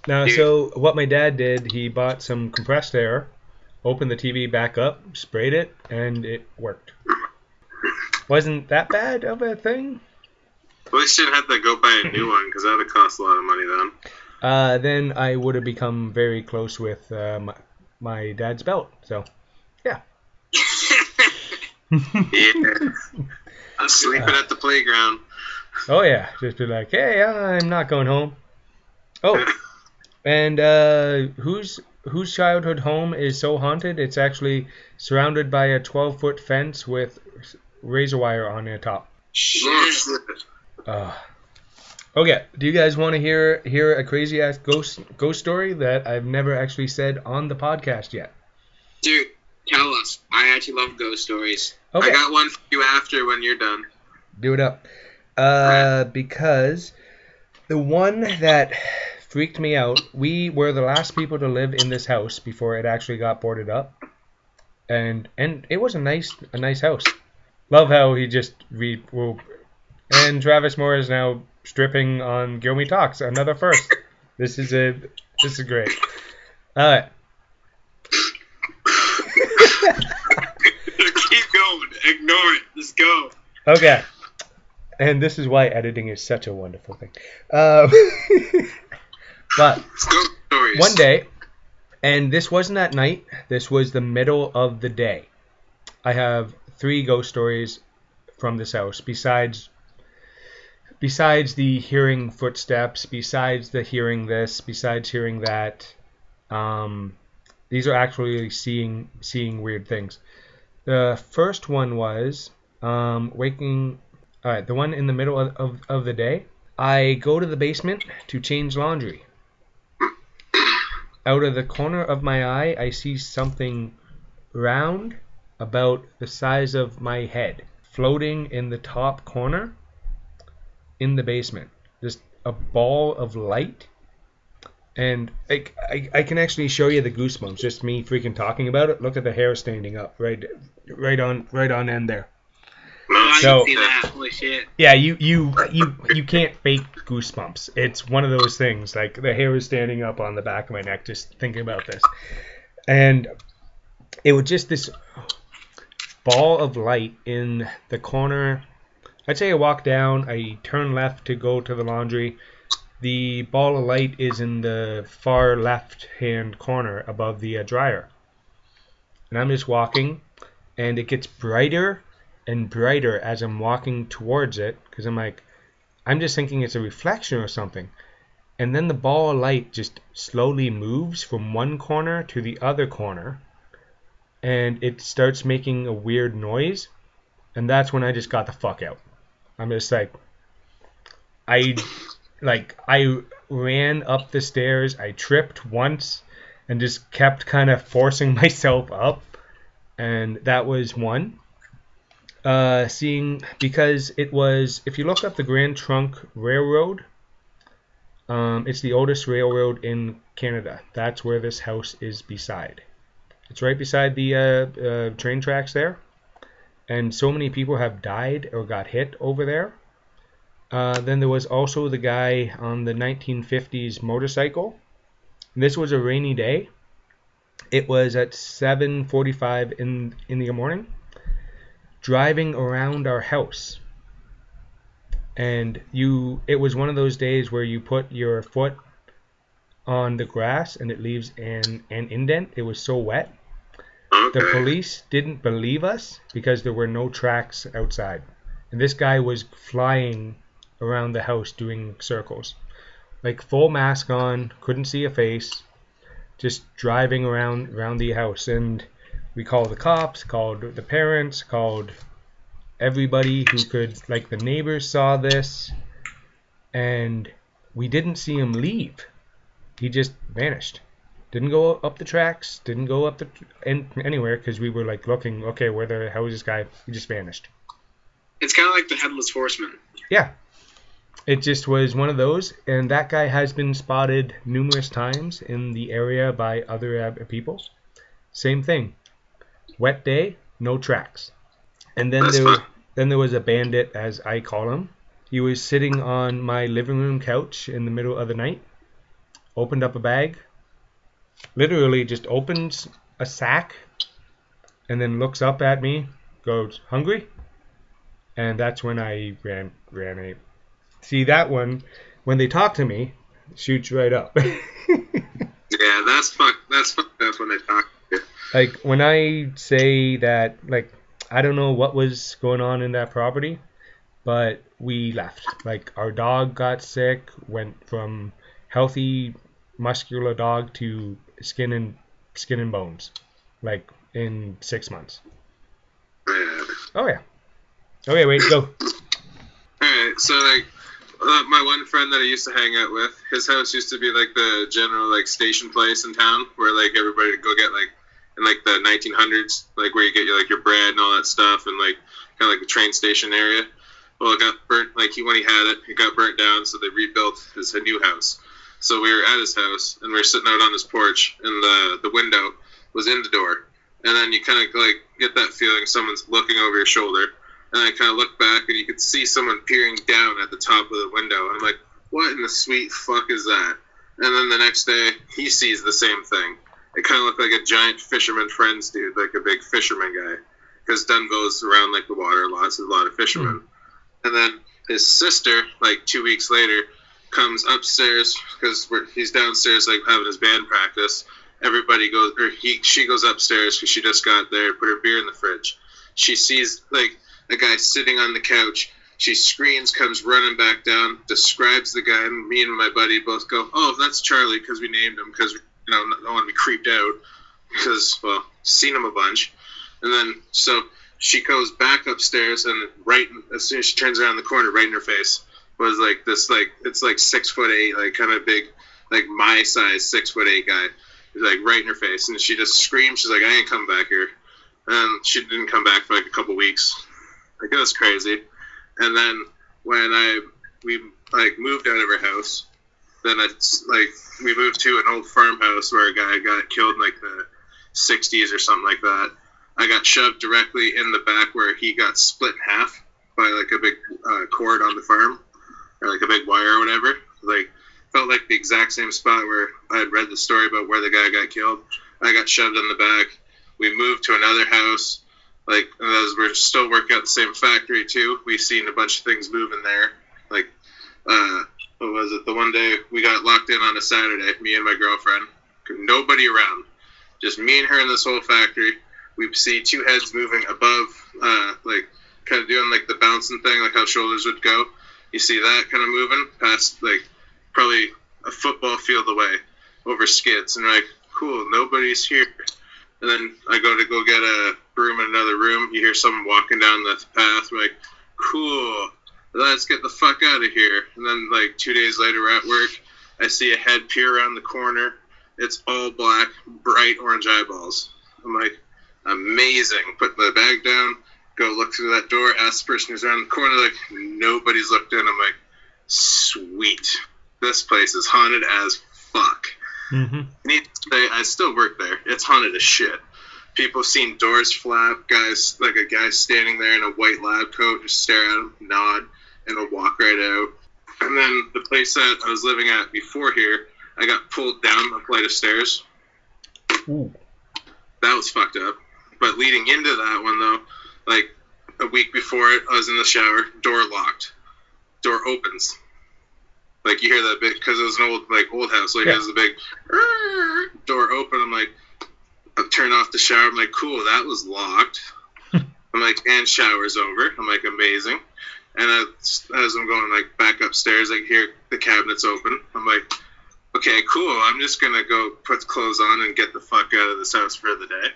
Now, Dude. so what my dad did, he bought some compressed air, opened the TV back up, sprayed it, and it worked. Mm-hmm. Wasn't that bad of a thing? At least you didn't have to go buy a new one because that would cost a lot of money then. Uh, then I would have become very close with uh, my, my dad's belt. So, yeah. (laughs) Yeah. Sleeping at the playground. Oh yeah, just be like, hey, I'm not going home. Oh, (laughs) and uh, whose whose childhood home is so haunted? It's actually surrounded by a 12 foot fence with razor wire on the top. Shit. Uh, okay, do you guys want to hear hear a crazy ass ghost ghost story that I've never actually said on the podcast yet? Dude, tell us. I actually love ghost stories. Okay. I got one for you after when you're done. Do it up. Uh, because the one that freaked me out, we were the last people to live in this house before it actually got boarded up, and and it was a nice a nice house. Love how he just re well, and Travis Moore is now stripping on Gilmy Talks, another first. (laughs) This is a this is great. All right. (laughs) Keep going. Ignore it. Just go. Okay. And this is why editing is such a wonderful thing. Um, (laughs) but Let's one day, and this wasn't at night, this was the middle of the day. I have three ghost stories from this house besides besides the hearing footsteps, besides the hearing this, besides hearing that. Um, these are actually seeing seeing weird things. The first one was um, waking. All right, the one in the middle of, of, of the day. I go to the basement to change laundry. Out of the corner of my eye, I see something round, about the size of my head, floating in the top corner in the basement. Just a ball of light. And I, I, I can actually show you the goosebumps, just me freaking talking about it. Look at the hair standing up, right, right on, right on end there. Oh, I So- see that. Holy shit. Yeah, you you you you can't fake goosebumps. It's one of those things. Like the hair is standing up on the back of my neck just thinking about this, and it was just this ball of light in the corner. I'd say I walk down. I turn left to go to the laundry. The ball of light is in the far left hand corner above the uh, dryer, and I'm just walking, and it gets brighter and brighter as I'm walking towards it because I'm like, I'm just thinking it's a reflection or something. And then the ball of light just slowly moves from one corner to the other corner and it starts making a weird noise. And that's when I just got the fuck out. I'm just like, I, like, I ran up the stairs, I tripped once and just kept kind of forcing (laughs) myself up. And that was one uh, seeing because it was if you look up the Grand Trunk Railroad, um, it's the oldest railroad in Canada. That's where this house is beside. It's right beside the uh, uh, train tracks there, and so many people have died or got hit over there. Uh, then there was also the guy on the 1950s motorcycle. This was a rainy day. It was at 7:45 in in the morning driving around our house and you it was one of those days where you put your foot on the grass and it leaves an an indent it was so wet. The police didn't believe us because there were no tracks outside. And this guy was flying around the house doing circles. Like full mask on couldn't see a face just driving around around the house. And we called the cops, called the parents, called everybody who could, like the neighbors saw this, and we didn't see him leave. He just vanished. Didn't go up the tracks, didn't go up the in, anywhere because we were like looking, okay, where the hell is this guy? He just vanished. It's kind of like the Headless Horseman. Yeah. It just was one of those, and that guy has been spotted numerous times in the area by other uh, people. Same thing. Wet day, no tracks. And then That's there, then there was a bandit, as I call him. He was sitting on my living room couch in the middle of the night, opened up a bag, literally just opens a sack, and then looks up at me, goes, "Hungry?" And that's when I ran ran a See that one, when they talk to me, shoots right up. (laughs) Yeah, that's fuck. That's fucked up when they talk. like when I say that, like I don't know what was going on in that property, but we left. Like our dog got sick, went from healthy, muscular dog to skin and skin and bones, like in six months. Yeah. Oh yeah. Okay, wait, go. Alright, so like uh, my one friend that I used to hang out with, his house used to be like the general like station place in town where like everybody would go get like in like the 1900s, like where you get your like your bread and all that stuff, and like kind of like the train station area. Well, it got burnt. Like he when he had it, it got burnt down, so they rebuilt his a new house. So we were at his house and we were sitting out on his porch, and the the window was in the door, and then you kind of like get that feeling someone's looking over your shoulder, and I kind of look back and you could see someone peering down at the top of the window. I'm like, what in the sweet fuck is that? And then the next day, he sees the same thing. It kind of looked like a giant fisherman friends dude, like a big fisherman guy, because Dunnville's around like the water a lot, so there's a lot of fishermen. Hmm. And then his sister, like two weeks later, comes upstairs because he's downstairs like having his band practice. Everybody goes, or he, she goes upstairs because she just got there, put her beer in the fridge. She sees like a guy sitting on the couch. She screams, comes running back down, describes the guy, me and my buddy both go, "Oh, that's Charlie," because we named him because you know don't want to be creeped out because well, seen him a bunch. And then so she goes back upstairs, and right as soon as she turns around the corner, right in her face was like this like it's like six foot eight, like kind of big, like my size six foot eight guy, He's like right in her face, and she just screams. She's like, "I ain't coming back here," and she didn't come back for like a couple weeks. Like it was crazy. And then when I we like moved out of her house, then it's like we moved to an old farmhouse where a guy got killed in like the 60s or something like that. I got shoved directly in the back where he got split in half by like a big uh, cord on the farm or like a big wire or whatever. Like felt like the exact same spot where I had read the story about where the guy got killed. I got shoved in the back. We moved to another house. Like as we're still working at the same factory too, we seen a bunch of things moving there. Like uh, what was it? The one day we got locked in on a Saturday, me and my girlfriend, nobody around, just me and her in this whole factory. We see two heads moving above, uh, like kind of doing like the bouncing thing, like how shoulders would go. You see that kind of moving past like probably a football field away over skids, and like, cool, nobody's here. And then I go to go get a broom in another room. You hear someone walking down the path. Like, cool, let's get the fuck out of here. And then like two days later, at work. I see a head peer around the corner. It's all black, bright orange eyeballs. I'm like, amazing. Put the bag down, go look through that door, ask the person who's around the corner, like, nobody's looked in. I'm like, sweet. This place is haunted as fuck. hmm Need to say, I still work there. It's haunted as shit. People have seen doors flap, guys, like a guy standing there in a white lab coat, just stare at him, nod, and he'll walk right out. And then the place that I was living at before here, I got pulled down a flight of stairs. Ooh. That was fucked up. But leading into that one though, like a week before it, I was in the shower, door locked, door opens. Like you hear that big because it was an old like old house, like Yeah. it was a big door open. I'm like, I turn off the shower. I'm like, cool, that was locked. (laughs) I'm like, and shower's over. I'm like, amazing. And as, as I'm going like back upstairs, I hear the cabinets open. I'm like, okay, cool. I'm just gonna go put clothes on and get the fuck out of this house for the day.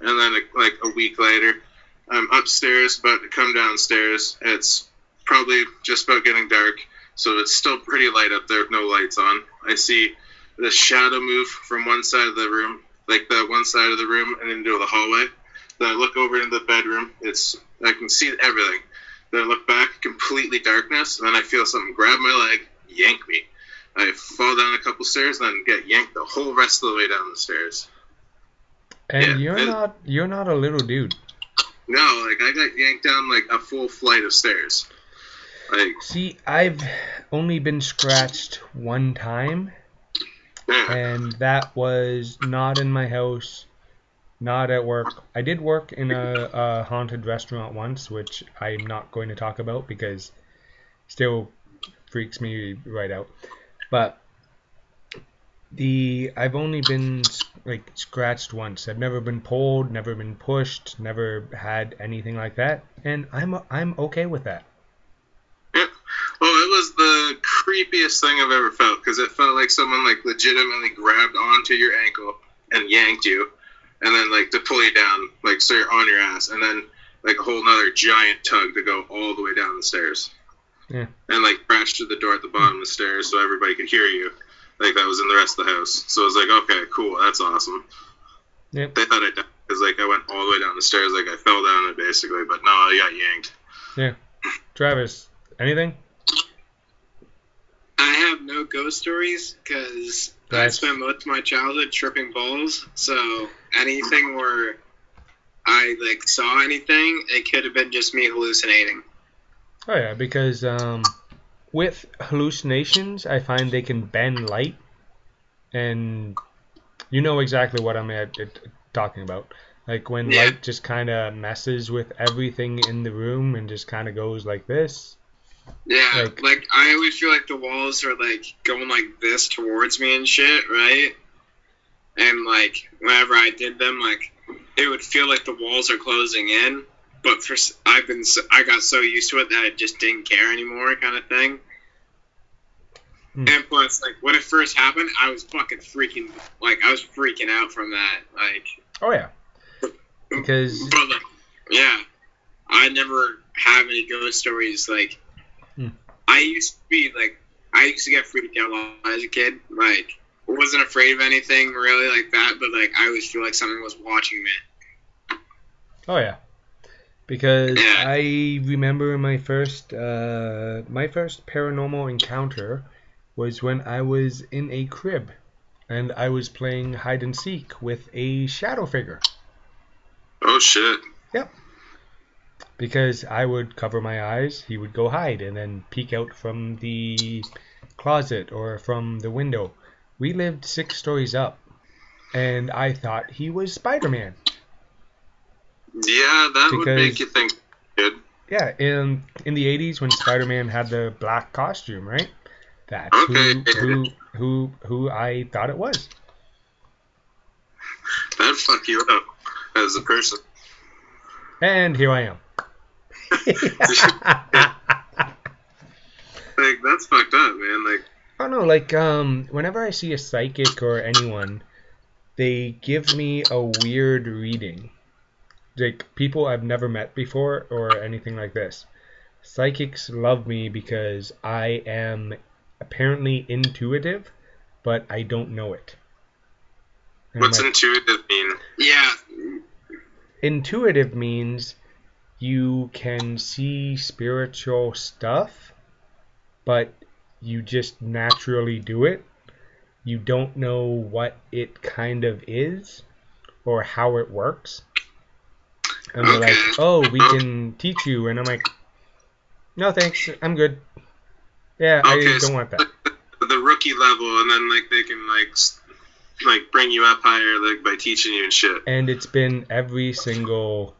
And then like a week later, I'm upstairs, about to come downstairs. It's probably just about getting dark, so it's still pretty light up there no lights on. I see the shadow move from one side of the room, like the one side of the room, and into the hallway. Then I look over into the bedroom. It's I can see everything. Then I look back, completely darkness, and then I feel something grab my leg, yank me. I fall down a couple stairs, and then get yanked the whole rest of the way down the stairs. And Yeah, you're and- not you're not a little dude. No, like I got yanked down like a full flight of stairs. Like, See, I've only been scratched one time, yeah, and that was not in my house, not at work. I did work in a, a haunted restaurant once, which I'm not going to talk about because still freaks me right out. But the I've only been like scratched once. I've never been pulled, never been pushed, never had anything like that, and I'm I'm okay with that. Yeah. (laughs) Well, it was the creepiest thing I've ever felt because it felt like someone like legitimately grabbed onto your ankle and yanked you, and then like to pull you down, like so you're on your ass, and then like a whole nother giant tug to go all the way down the stairs. Yeah. And like crash to the door at the bottom of the stairs so everybody could hear you. Like that was in the rest of the house. So I was like, okay, cool, that's awesome. Yep. They thought I died because like I went all the way down the stairs, like I fell down it basically, but no, I got yanked. Yeah. (laughs) Travis, anything? I have no ghost stories because I spent most of my childhood tripping balls. So anything where I like saw anything, it could have been just me hallucinating. Oh yeah, because um, with hallucinations, I find they can bend light, and you know exactly what I'm at, at- talking about. Like when Yeah. light just kind of messes with everything in the room and just kind of goes like this. Yeah, Like- like, I always feel like the walls are like going like this towards me and shit, right? And like whenever I did them, like it would feel like the walls are closing in. But for I've been so, I got so used to it that I just didn't care anymore, kind of thing. Hmm. And plus, like when it first happened, I was fucking freaking like I was freaking out from that. Like, Oh yeah, because but like, yeah, I never have any ghost stories. Like, Hmm. I used to be like, I used to get freaked out a lot as a kid. Like, wasn't afraid of anything really like that, but like I always feel like something was watching me. Oh yeah, because Yeah. I remember my first uh, my first paranormal encounter was when I was in a crib, and I was playing hide and seek with a shadow figure. Oh shit. Yep. Because I would cover my eyes, he would go hide and then peek out from the closet or from the window. We lived six stories up, and I thought he was Spider Man. Yeah, that would Because- make you think good. Yeah, in in the eighties when Spider Man had the black costume, right? That's Okay. who, who who who I thought it was. (laughs) That'd fuck you up as a person. And here I am. (laughs) Like that's fucked up, man. Like I don't know, like um whenever I see a psychic or anyone, they give me a weird reading. Like people I've never met before or anything like this. Psychics love me because I am apparently intuitive, but I don't know it. And what's like, intuitive mean? Yeah, intuitive means you can see spiritual stuff, but you just naturally do it. You don't know what it kind of is or how it works. And they're like, oh, we can teach you. And I'm like, no, thanks. I'm good. Yeah, I Okay, don't so- want that. The rookie level, and then like they can like like bring you up higher like by teaching you and shit. And it's been every single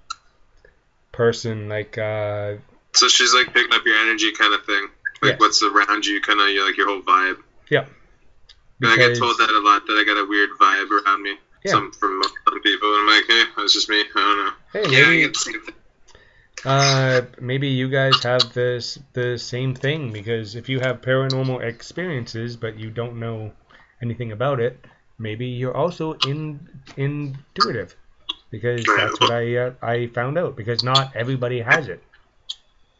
person, like, uh, So she's like picking up your energy kind of thing. Like Yes. what's around you, kind of like your whole vibe. yeah. And I get told that a lot that I got a weird vibe around me. Yeah. Some from some people, and I'm like, hey, that's just me. I don't know. Hey, yeah, I maybe get the same thing. Uh, maybe you guys have this the same thing because if you have paranormal experiences but you don't know anything about it, maybe you're also in intuitive because that's what I uh, I found out because not everybody has it.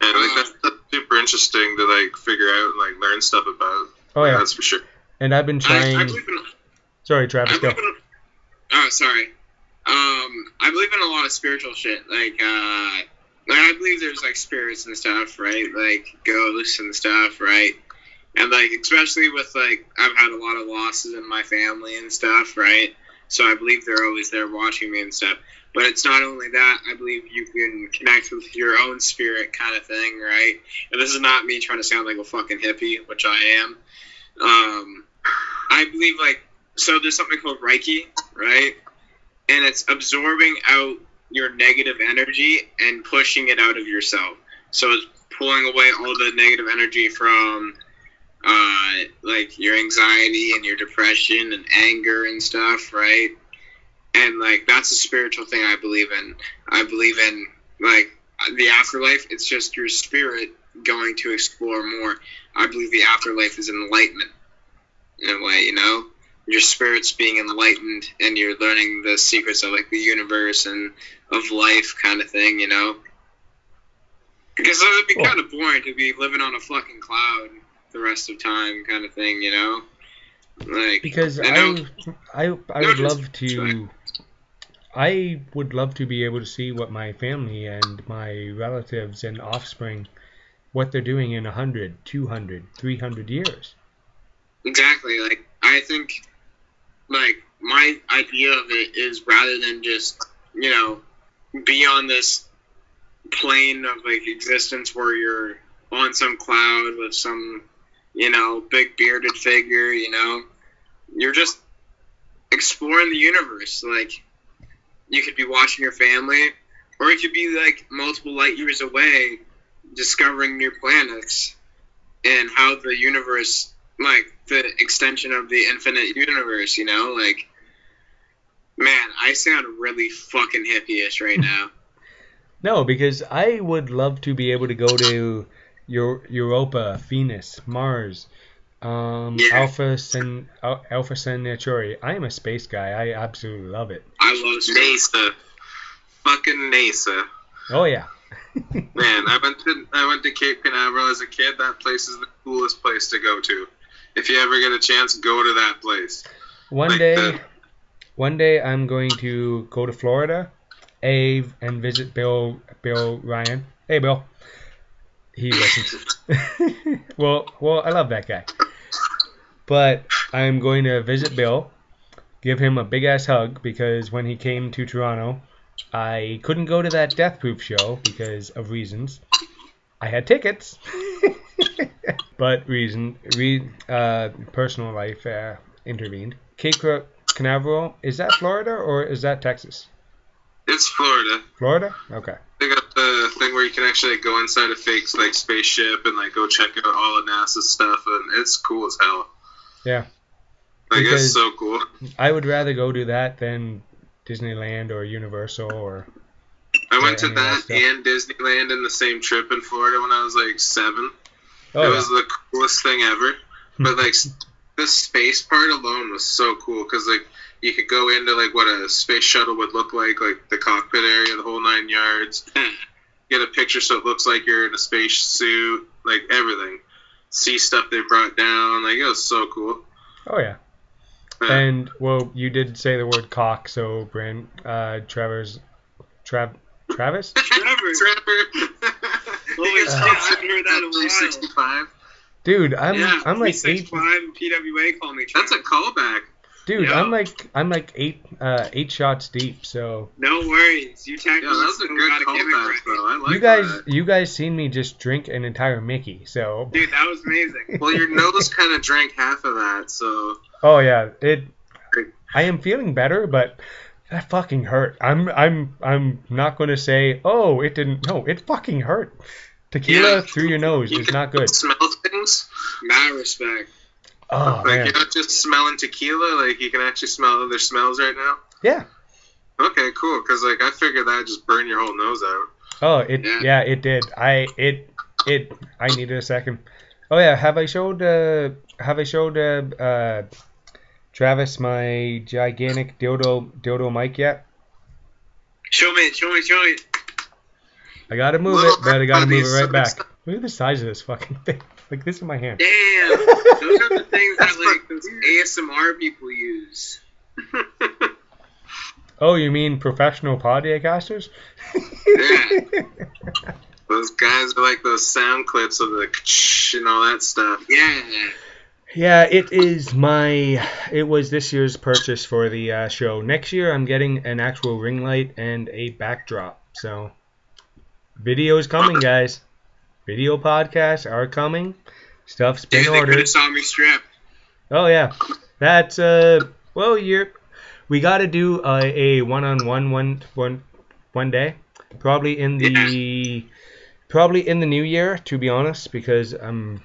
And like that's, that's super interesting to like figure out and like learn stuff about. Oh yeah, that's for sure. and I've been trying. I in. Sorry, Travis, I go. believe in oh, sorry. Um, I believe in a lot of spiritual shit. Like, uh, like I believe there's like spirits and stuff, right? Like ghosts and stuff, right? And like, especially with like, I've had a lot of losses in my family and stuff, right? So I believe they're always there watching me and stuff. But it's not only that. I believe you can connect with your own spirit, kind of thing, right? And this is not me trying to sound like a fucking hippie, which I am. Um, I believe like so there's something called Reiki, right? And it's absorbing out your negative energy and pushing it out of yourself. So it's pulling away all the negative energy from uh, like your anxiety and your depression and anger and stuff, right? And like that's a spiritual thing I believe in. I believe in like the afterlife. It's just your spirit going to explore more. I believe the afterlife is enlightenment in a way, you know? Your spirit's being enlightened and you're learning the secrets of like the universe and of life kind of thing, you know? Because it would be Cool. kind of boring to be living on a fucking cloud the rest of time kind of thing, you know? Like because I know- I I I would love to I would love to be able to see what my family and my relatives and offspring what they're doing in 100, 200, 300 years. Exactly. Like I think, like my idea of it is rather than just you know be on this plane of like existence where you're on some cloud with some you know big bearded figure. You know, you're just exploring the universe. Like you could be watching your family, or it could be like multiple light years away, discovering new planets and how the universe like the extension of the infinite universe, you know? Like, man, I sound really fucking hippie-ish right (laughs) now. No, because I would love to be able to go to Eur- Europa, Venus, Mars, um, Yeah. Alpha Cen- Al- Alpha Centauri. I am a space guy. I absolutely love it. I love space. NASA. Fucking NASA. Oh yeah. Man, I (laughs) went to I went to Cape Canaveral as a kid. That place is the coolest place to go to. If you ever get a chance, go to that place. One Like day, the- one day I'm going to go to Florida, A, and visit Bill Bill Ryan. Hey, Bill. He listens. (laughs) well, well, I love that guy. But I'm going to visit Bill, give him a big ass hug because when he came to Toronto, I couldn't go to that Death Proof show because of reasons. I had tickets, (laughs) (laughs) but reason, re, uh, personal life uh, intervened. Cape Canaveral is that Florida or is that Texas? It's Florida. Florida. Okay. They got the thing where you can actually like, go inside a fake like spaceship and like go check out all of NASA's stuff, and it's cool as hell. Yeah. Like Because- it's so cool. I would rather go do that than Disneyland or Universal or. I went to that that and Disneyland in the same trip in Florida when I was like seven. Oh, it was the coolest thing ever. But (laughs) like the space part alone was so cool because like you could go into like what a space shuttle would look like, like the cockpit area, the whole nine yards. (laughs) Get a picture so it looks like you're in a space suit, like everything. See stuff they brought down, like it was so cool. Oh yeah. Uh, And well, you did say the word cock, so Brand, uh, Trevor's, Trav, Travis. (laughs) Trevor. Trevor. Holy shit, I haven't heard that in a while. 365. Dude, I'm yeah, I'm like eight. PWA call me That's a callback. Dude, Yeah. I'm like I'm like eight uh eight shots deep. So No worries. You Yeah, technically that was a good got a gimmick callback, right. though. I like you guys that. you guys seen me just drink an entire Mickey. So Dude, that was amazing. Well, your nose kind of drank half of that, so oh yeah, it. I am feeling better, but that fucking hurt. I'm I'm I'm not gonna say oh it didn't. No, it fucking hurt. Tequila Yeah. through your nose you is not good. smell things. Mad respect. Oh like man, you're not just smelling tequila. Like you can actually smell other smells right now. yeah. Okay, cool. Because like I figured that just burn your whole nose out. Oh, it Yeah. yeah, it did. I it it I needed a second. Oh yeah, have I showed uh have I showed uh, uh Travis my gigantic dildo dildo mic yet? Show me, show me, show me. I gotta move Little it, but I gotta move it right back. that's- Look at the size of this fucking thing. (laughs) Like this in my hand. Damn, (laughs) those are the things that like those ASMR people use. (laughs) Oh, you mean professional podcasters? Yeah. Those guys are like those sound clips of the and all that stuff. Yeah. Yeah, it is my. It was this year's purchase for the uh, show. Next year, I'm getting an actual ring light and a backdrop. So, video is coming, guys. Video podcasts are coming. Stuff's been they ordered. saw me strip. Oh yeah, that's uh. Well, you're. We got to do a, a one-on-one one one one day, probably in the, probably in the new year. To be honest, because I'm.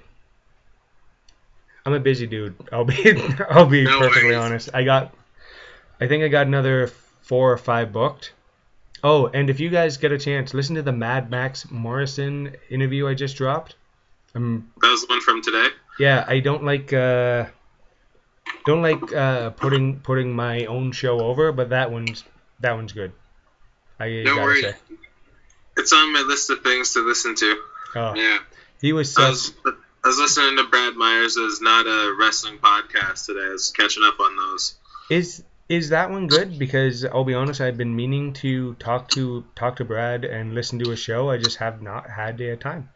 I'm a busy dude. I'll be (laughs) I'll be No perfectly worries. honest. I got I think I got another four or five booked. Oh, and if you guys get a chance, listen to the Mad Max Morrison interview I just dropped. Um, That was the one from today. yeah, I don't like uh, don't like uh, putting putting my own show over, but that one's that one's good. I No worries. say. It's on my list of things to listen to. Oh, Yeah. he was such. was, I was listening to Brad Myers' Not a Wrestling Podcast today. I was catching up on those. Is is that one good? Because I'll be honest, I've been meaning to talk to talk to Brad and listen to his show. I just have not had the time.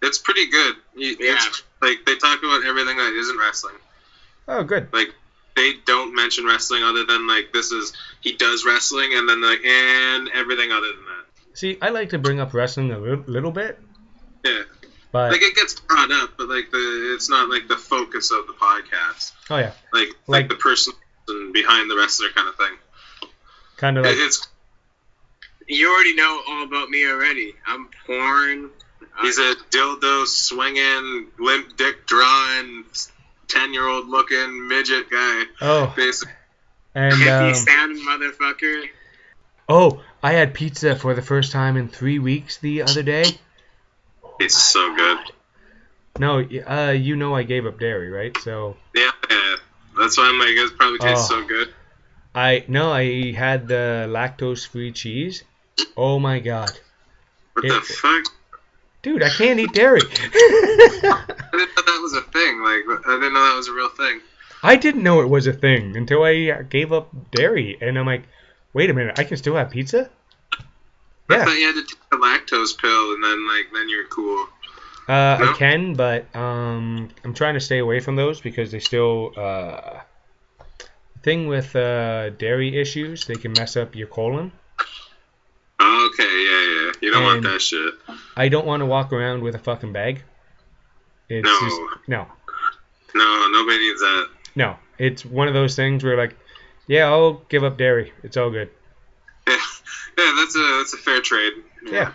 It's pretty good. You- Yeah. Like they talk about everything that isn't wrestling. Oh, good. Like they don't mention wrestling other than like this is he does wrestling and then like and everything other than that. See, I like to bring up wrestling a little, little bit, Yeah. But Like it gets brought up, but like the it's not like the focus of the podcast. oh yeah, Like Like- like the person behind the wrestler kind of thing. kind of like it's You already know all about me already. I'm porn. he's a dildo swinging, limp dick drawing, ten year old looking midget guy. oh, Basically, and hippie um, sounding motherfucker. oh, I had pizza for the first time in three weeks the other day. He's so good. No, uh, you know I gave up dairy, right? So Yeah, yeah. That's why I'm like it probably tastes Oh. so good. I no, I had the lactose-free cheese. Oh my god, What It- the fuck? dude, I can't eat dairy. (laughs) I didn't know that was a thing. Like I didn't know that was a real thing. I didn't know it was a thing until I gave up dairy, and I'm like, wait a minute, I can still have pizza? I Yeah, thought you had to take a lactose pill and then like then you're cool. uh, No? I can, but um, I'm trying to stay away from those because they still uh, thing with uh, dairy issues. They can mess up your colon. Oh, okay, yeah, yeah. You don't want that shit. I don't want to walk around with a fucking bag. It's No. just no, No, nobody needs that. no. It's one of those things where like, yeah, I'll give up dairy. It's all good. Yeah, yeah, that's a that's a fair trade. Yeah.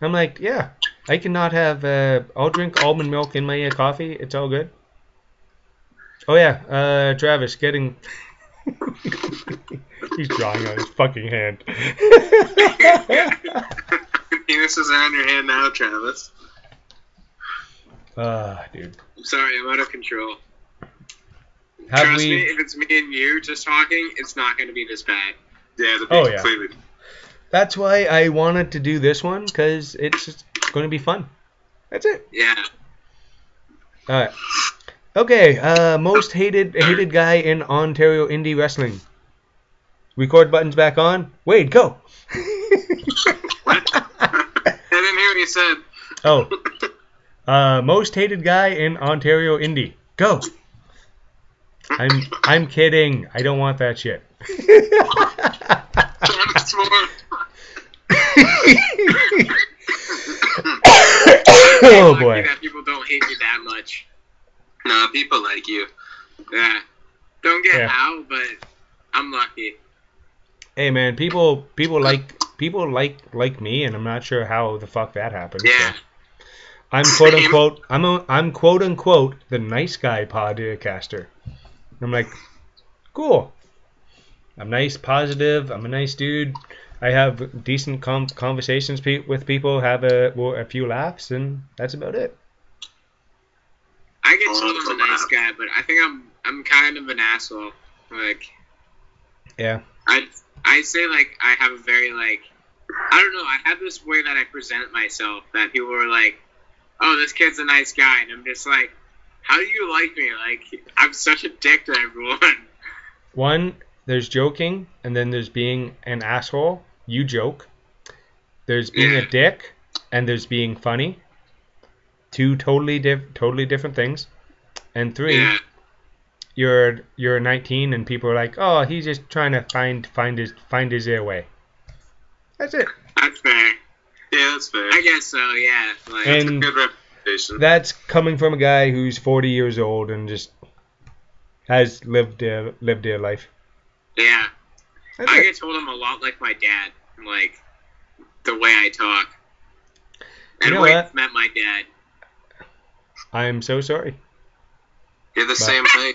I'm like, yeah, I cannot have. Uh, I'll drink almond milk in my uh, coffee. It's all good. Oh yeah, uh, Travis getting. (laughs) He's drawing on his fucking hand. (laughs) Penises are on your hand now, Travis. Ah, dude. I'm sorry, I'm out of control. Have Trust we? me, if it's me and you just talking, it's not going to be this bad. Yeah, to be Oh, yeah. That's why I wanted to do this one because it's just going to be fun. That's it. Yeah. All right. Okay. Uh, most hated hated guy in Ontario indie wrestling. Record buttons back on. Wade, go. (laughs) I didn't hear what you said. Oh. Uh, most hated guy in Ontario indie. Go. I'm I'm kidding. I don't want that shit. (laughs) Oh boy. that people don't hate me that much. Nah, people like you. Yeah. Don't get Yeah. how, but I'm lucky. Hey man, people people like people like like me, and I'm not sure how the fuck that happened. so. Yeah. I'm quote unquote I'm a, I'm quote unquote the nice guy podcaster. I'm like, cool. I'm nice, positive. I'm a nice dude. I have decent com- conversations pe- with people, have a well, a few laughs, and that's about it. I get told I'm a a nice lot. guy, but I think I'm I'm kind of an asshole. Like Yeah. I I say like I have a very like I don't know. I have this way that I present myself that people are like, "Oh, this kid's a nice guy," and I'm just like, "How do you like me? Like I'm such a dick to everyone." One, there's joking, and then there's being an asshole. You joke. There's being a dick, and there's being funny. Two totally diff- totally different things. And three, you're you're 19, and people are like, "Oh, he's just trying to find find his find his way." That's it. That's fair. Yeah, that's fair. I guess so. Yeah. Like And Good reputation. that's coming from a guy who's 40 years old and just has lived their lived their life. yeah. That's I it. get told I'm a lot like my dad. Like the way I talk. And You know Wade met my dad. I'm so sorry. You're the But- same thing.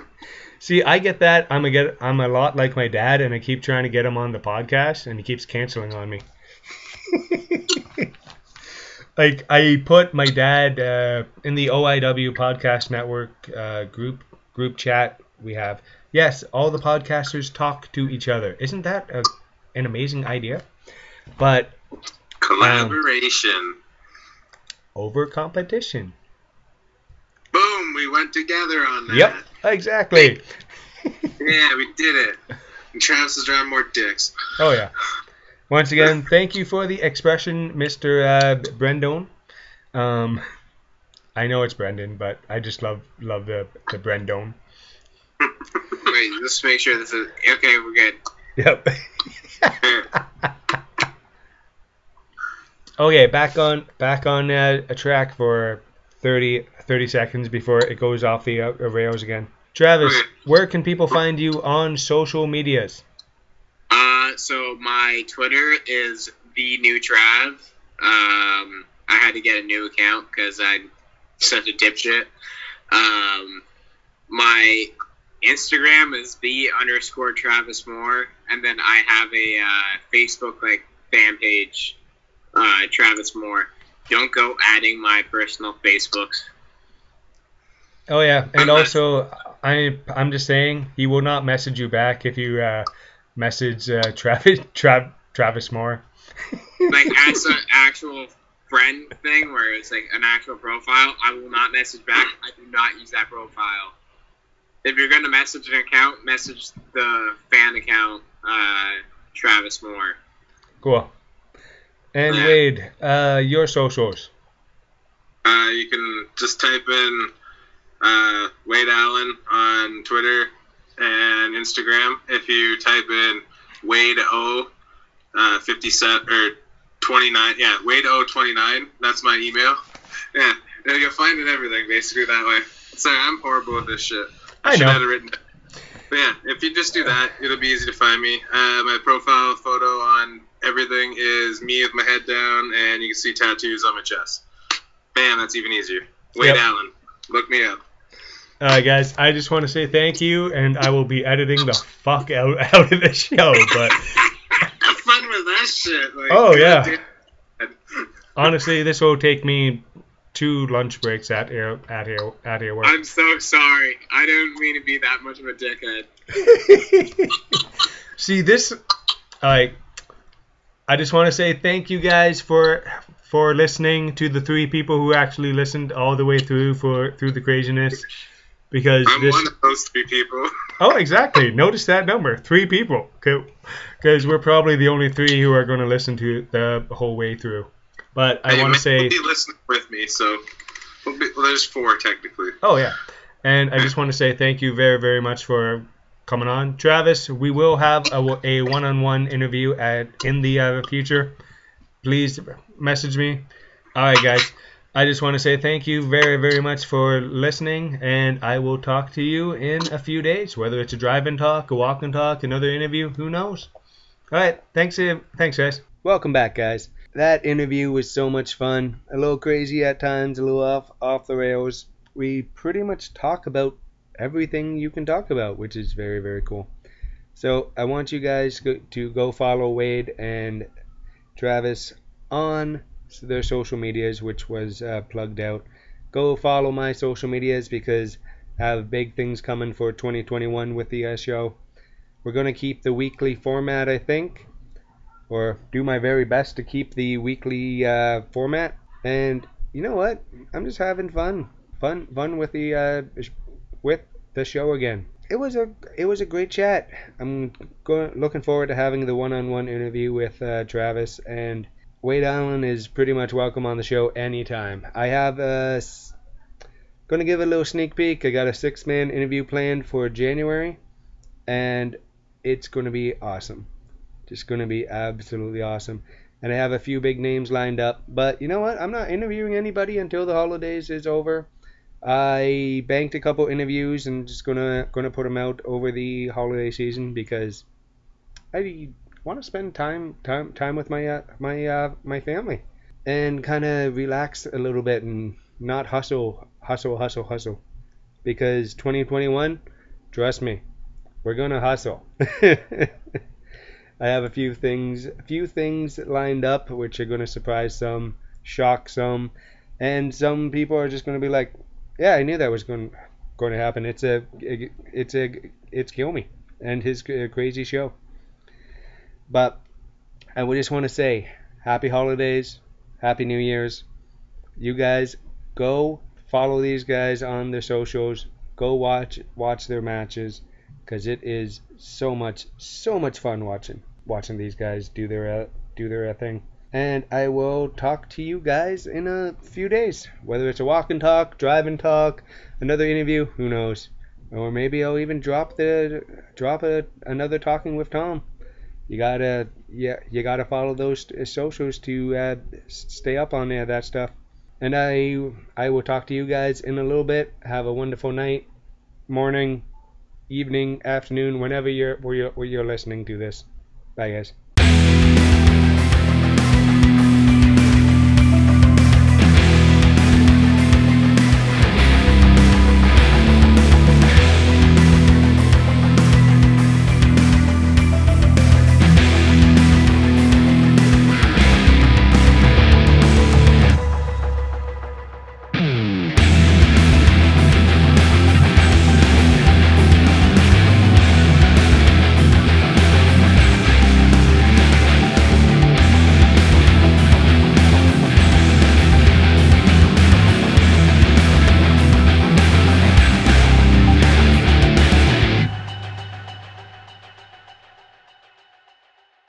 (laughs) See, I get that. I'm a get. I'm a lot like my dad, and I keep trying to get him on the podcast, and he keeps canceling on me. (laughs) like I put my dad uh, in the OIW podcast network uh, group group chat we have. Yes, all the podcasters talk to each other. Isn't that a, an amazing idea? But Collaboration. over competition. Boom, we went together on that. Yep, exactly. (laughs) Yeah, we did it. And Travis is driving more dicks. Oh yeah. Once again, thank you for the expression, Mr. Uh, Brendon. Um, I know it's Brendan, but I just love love the the Brendon. (laughs) Wait, let's make sure this is okay. We're good. Yep. (laughs) okay, back on back on uh, a track for 30, 30 seconds before it goes off the uh, rails again. Travis, Okay. where can people find you on social medias? Uh, so my Twitter is the new Trav. Um, I had to get a new account because I'm such a dipshit. Um, my Instagram is the underscore Travis Moore, and then I have a uh, Facebook like fan page, uh, Travis Moore. Don't go adding my personal Facebooks. Oh yeah, and also I I'm just saying he will not message you back if you uh, message uh, Travis Tra- Travis Moore. (laughs) like as an actual friend thing where it's like an actual profile, I will not message back. I do not use that profile. If you're gonna message an account, message the fan account, uh, Travis Moore. Cool. And Yeah. Wade, uh, your socials. Uh, you can just type in uh, Wade Allen on Twitter and Instagram. If you type in Wade O uh, 57 or 29, yeah, Wade O 29, that's my email. Yeah, and you'll find it everything basically that way. Sorry, I'm horrible with this shit. I should know. have it written. But yeah, if you just do that, it'll be easy to find me. Uh, my profile photo on everything is me with my head down, and you can see tattoos on my chest. Bam, that's even easier. Wade Yep. Allen, look me up. All right, guys. I just want to say thank you, and I will be editing the fuck out (laughs) out of the show. But (laughs) Have fun with that shit. Like, Oh, yeah. honestly, this will take me two lunch breaks at here at here at work. I'm so sorry. I don't mean to be that much of a dickhead. (laughs) See this, like, I just want to say thank you guys for for listening to the three people who actually listened all the way through for through the craziness. Because I'm this, one of those three people. (laughs) oh, exactly. Notice that number, three people, because we're probably the only three who are going to listen to the whole way through. But I Hey, want to say, maybe listening with me, so we'll be, well, there's four technically. oh yeah, and I just want to say thank you very very much for coming on, Travis. We will have a, a one-on-one interview at in the uh, future. Please message me. All right, guys. I just want to say thank you very, very much for listening, and I will talk to you in a few days. Whether it's a drive-in talk, a walk-in talk, another interview, who knows? All right, thanks, uh, thanks, guys. Welcome back, guys. That interview was so much fun. A little crazy at times, a little off off the rails. We pretty much talk about everything you can talk about, which is very very cool. So I want you guys to go follow Wade and Travis on their social medias, which was uh, plugged out. Go follow my social medias because I have big things coming for 2021 with the show. We're gonna keep the weekly format, I think or do my very best to keep the weekly uh, format. And you know what? I'm just having fun, fun, fun with the uh, with the show again. It was a it was a great chat. I'm going looking forward to having the one-on-one interview with uh, Travis and Wade Allen is pretty much welcome on the show anytime. I have a gonna give a little sneak peek. I got a six-man interview planned for January, and it's gonna be awesome just going to be absolutely awesome. And I have a few big names lined up, but you know what? I'm not interviewing anybody until the holidays is over. I banked a couple interviews and just gonna gonna put them out over the holiday season because I want to spend time time time with my uh, my uh, my family and kind of relax a little bit and not hustle, hustle, hustle, hustle. Because 2021, trust me, we're gonna hustle. (laughs) I have a few things, a few things lined up, which are gonna surprise some, shock some, and some people are just gonna be like, "Yeah, I knew that was going going to happen." It's a, it's a, it's kill me and his crazy show. But I would just want to say, happy holidays, happy New Year's. You guys go follow these guys on their socials. Go watch watch their matches because it is so much so much fun watching watching these guys do their uh, do their uh, thing. And I will talk to you guys in a few days. Whether it's a walk and talk, drive and talk, another interview, who knows? Or maybe I'll even drop the drop a, another talking with Tom. You gotta yeah you gotta follow those socials to uh, stay up on there that stuff. And I I will talk to you guys in a little bit. Have a wonderful night, morning, evening, afternoon, whenever you're where you're, where you're listening to this. Bye guys.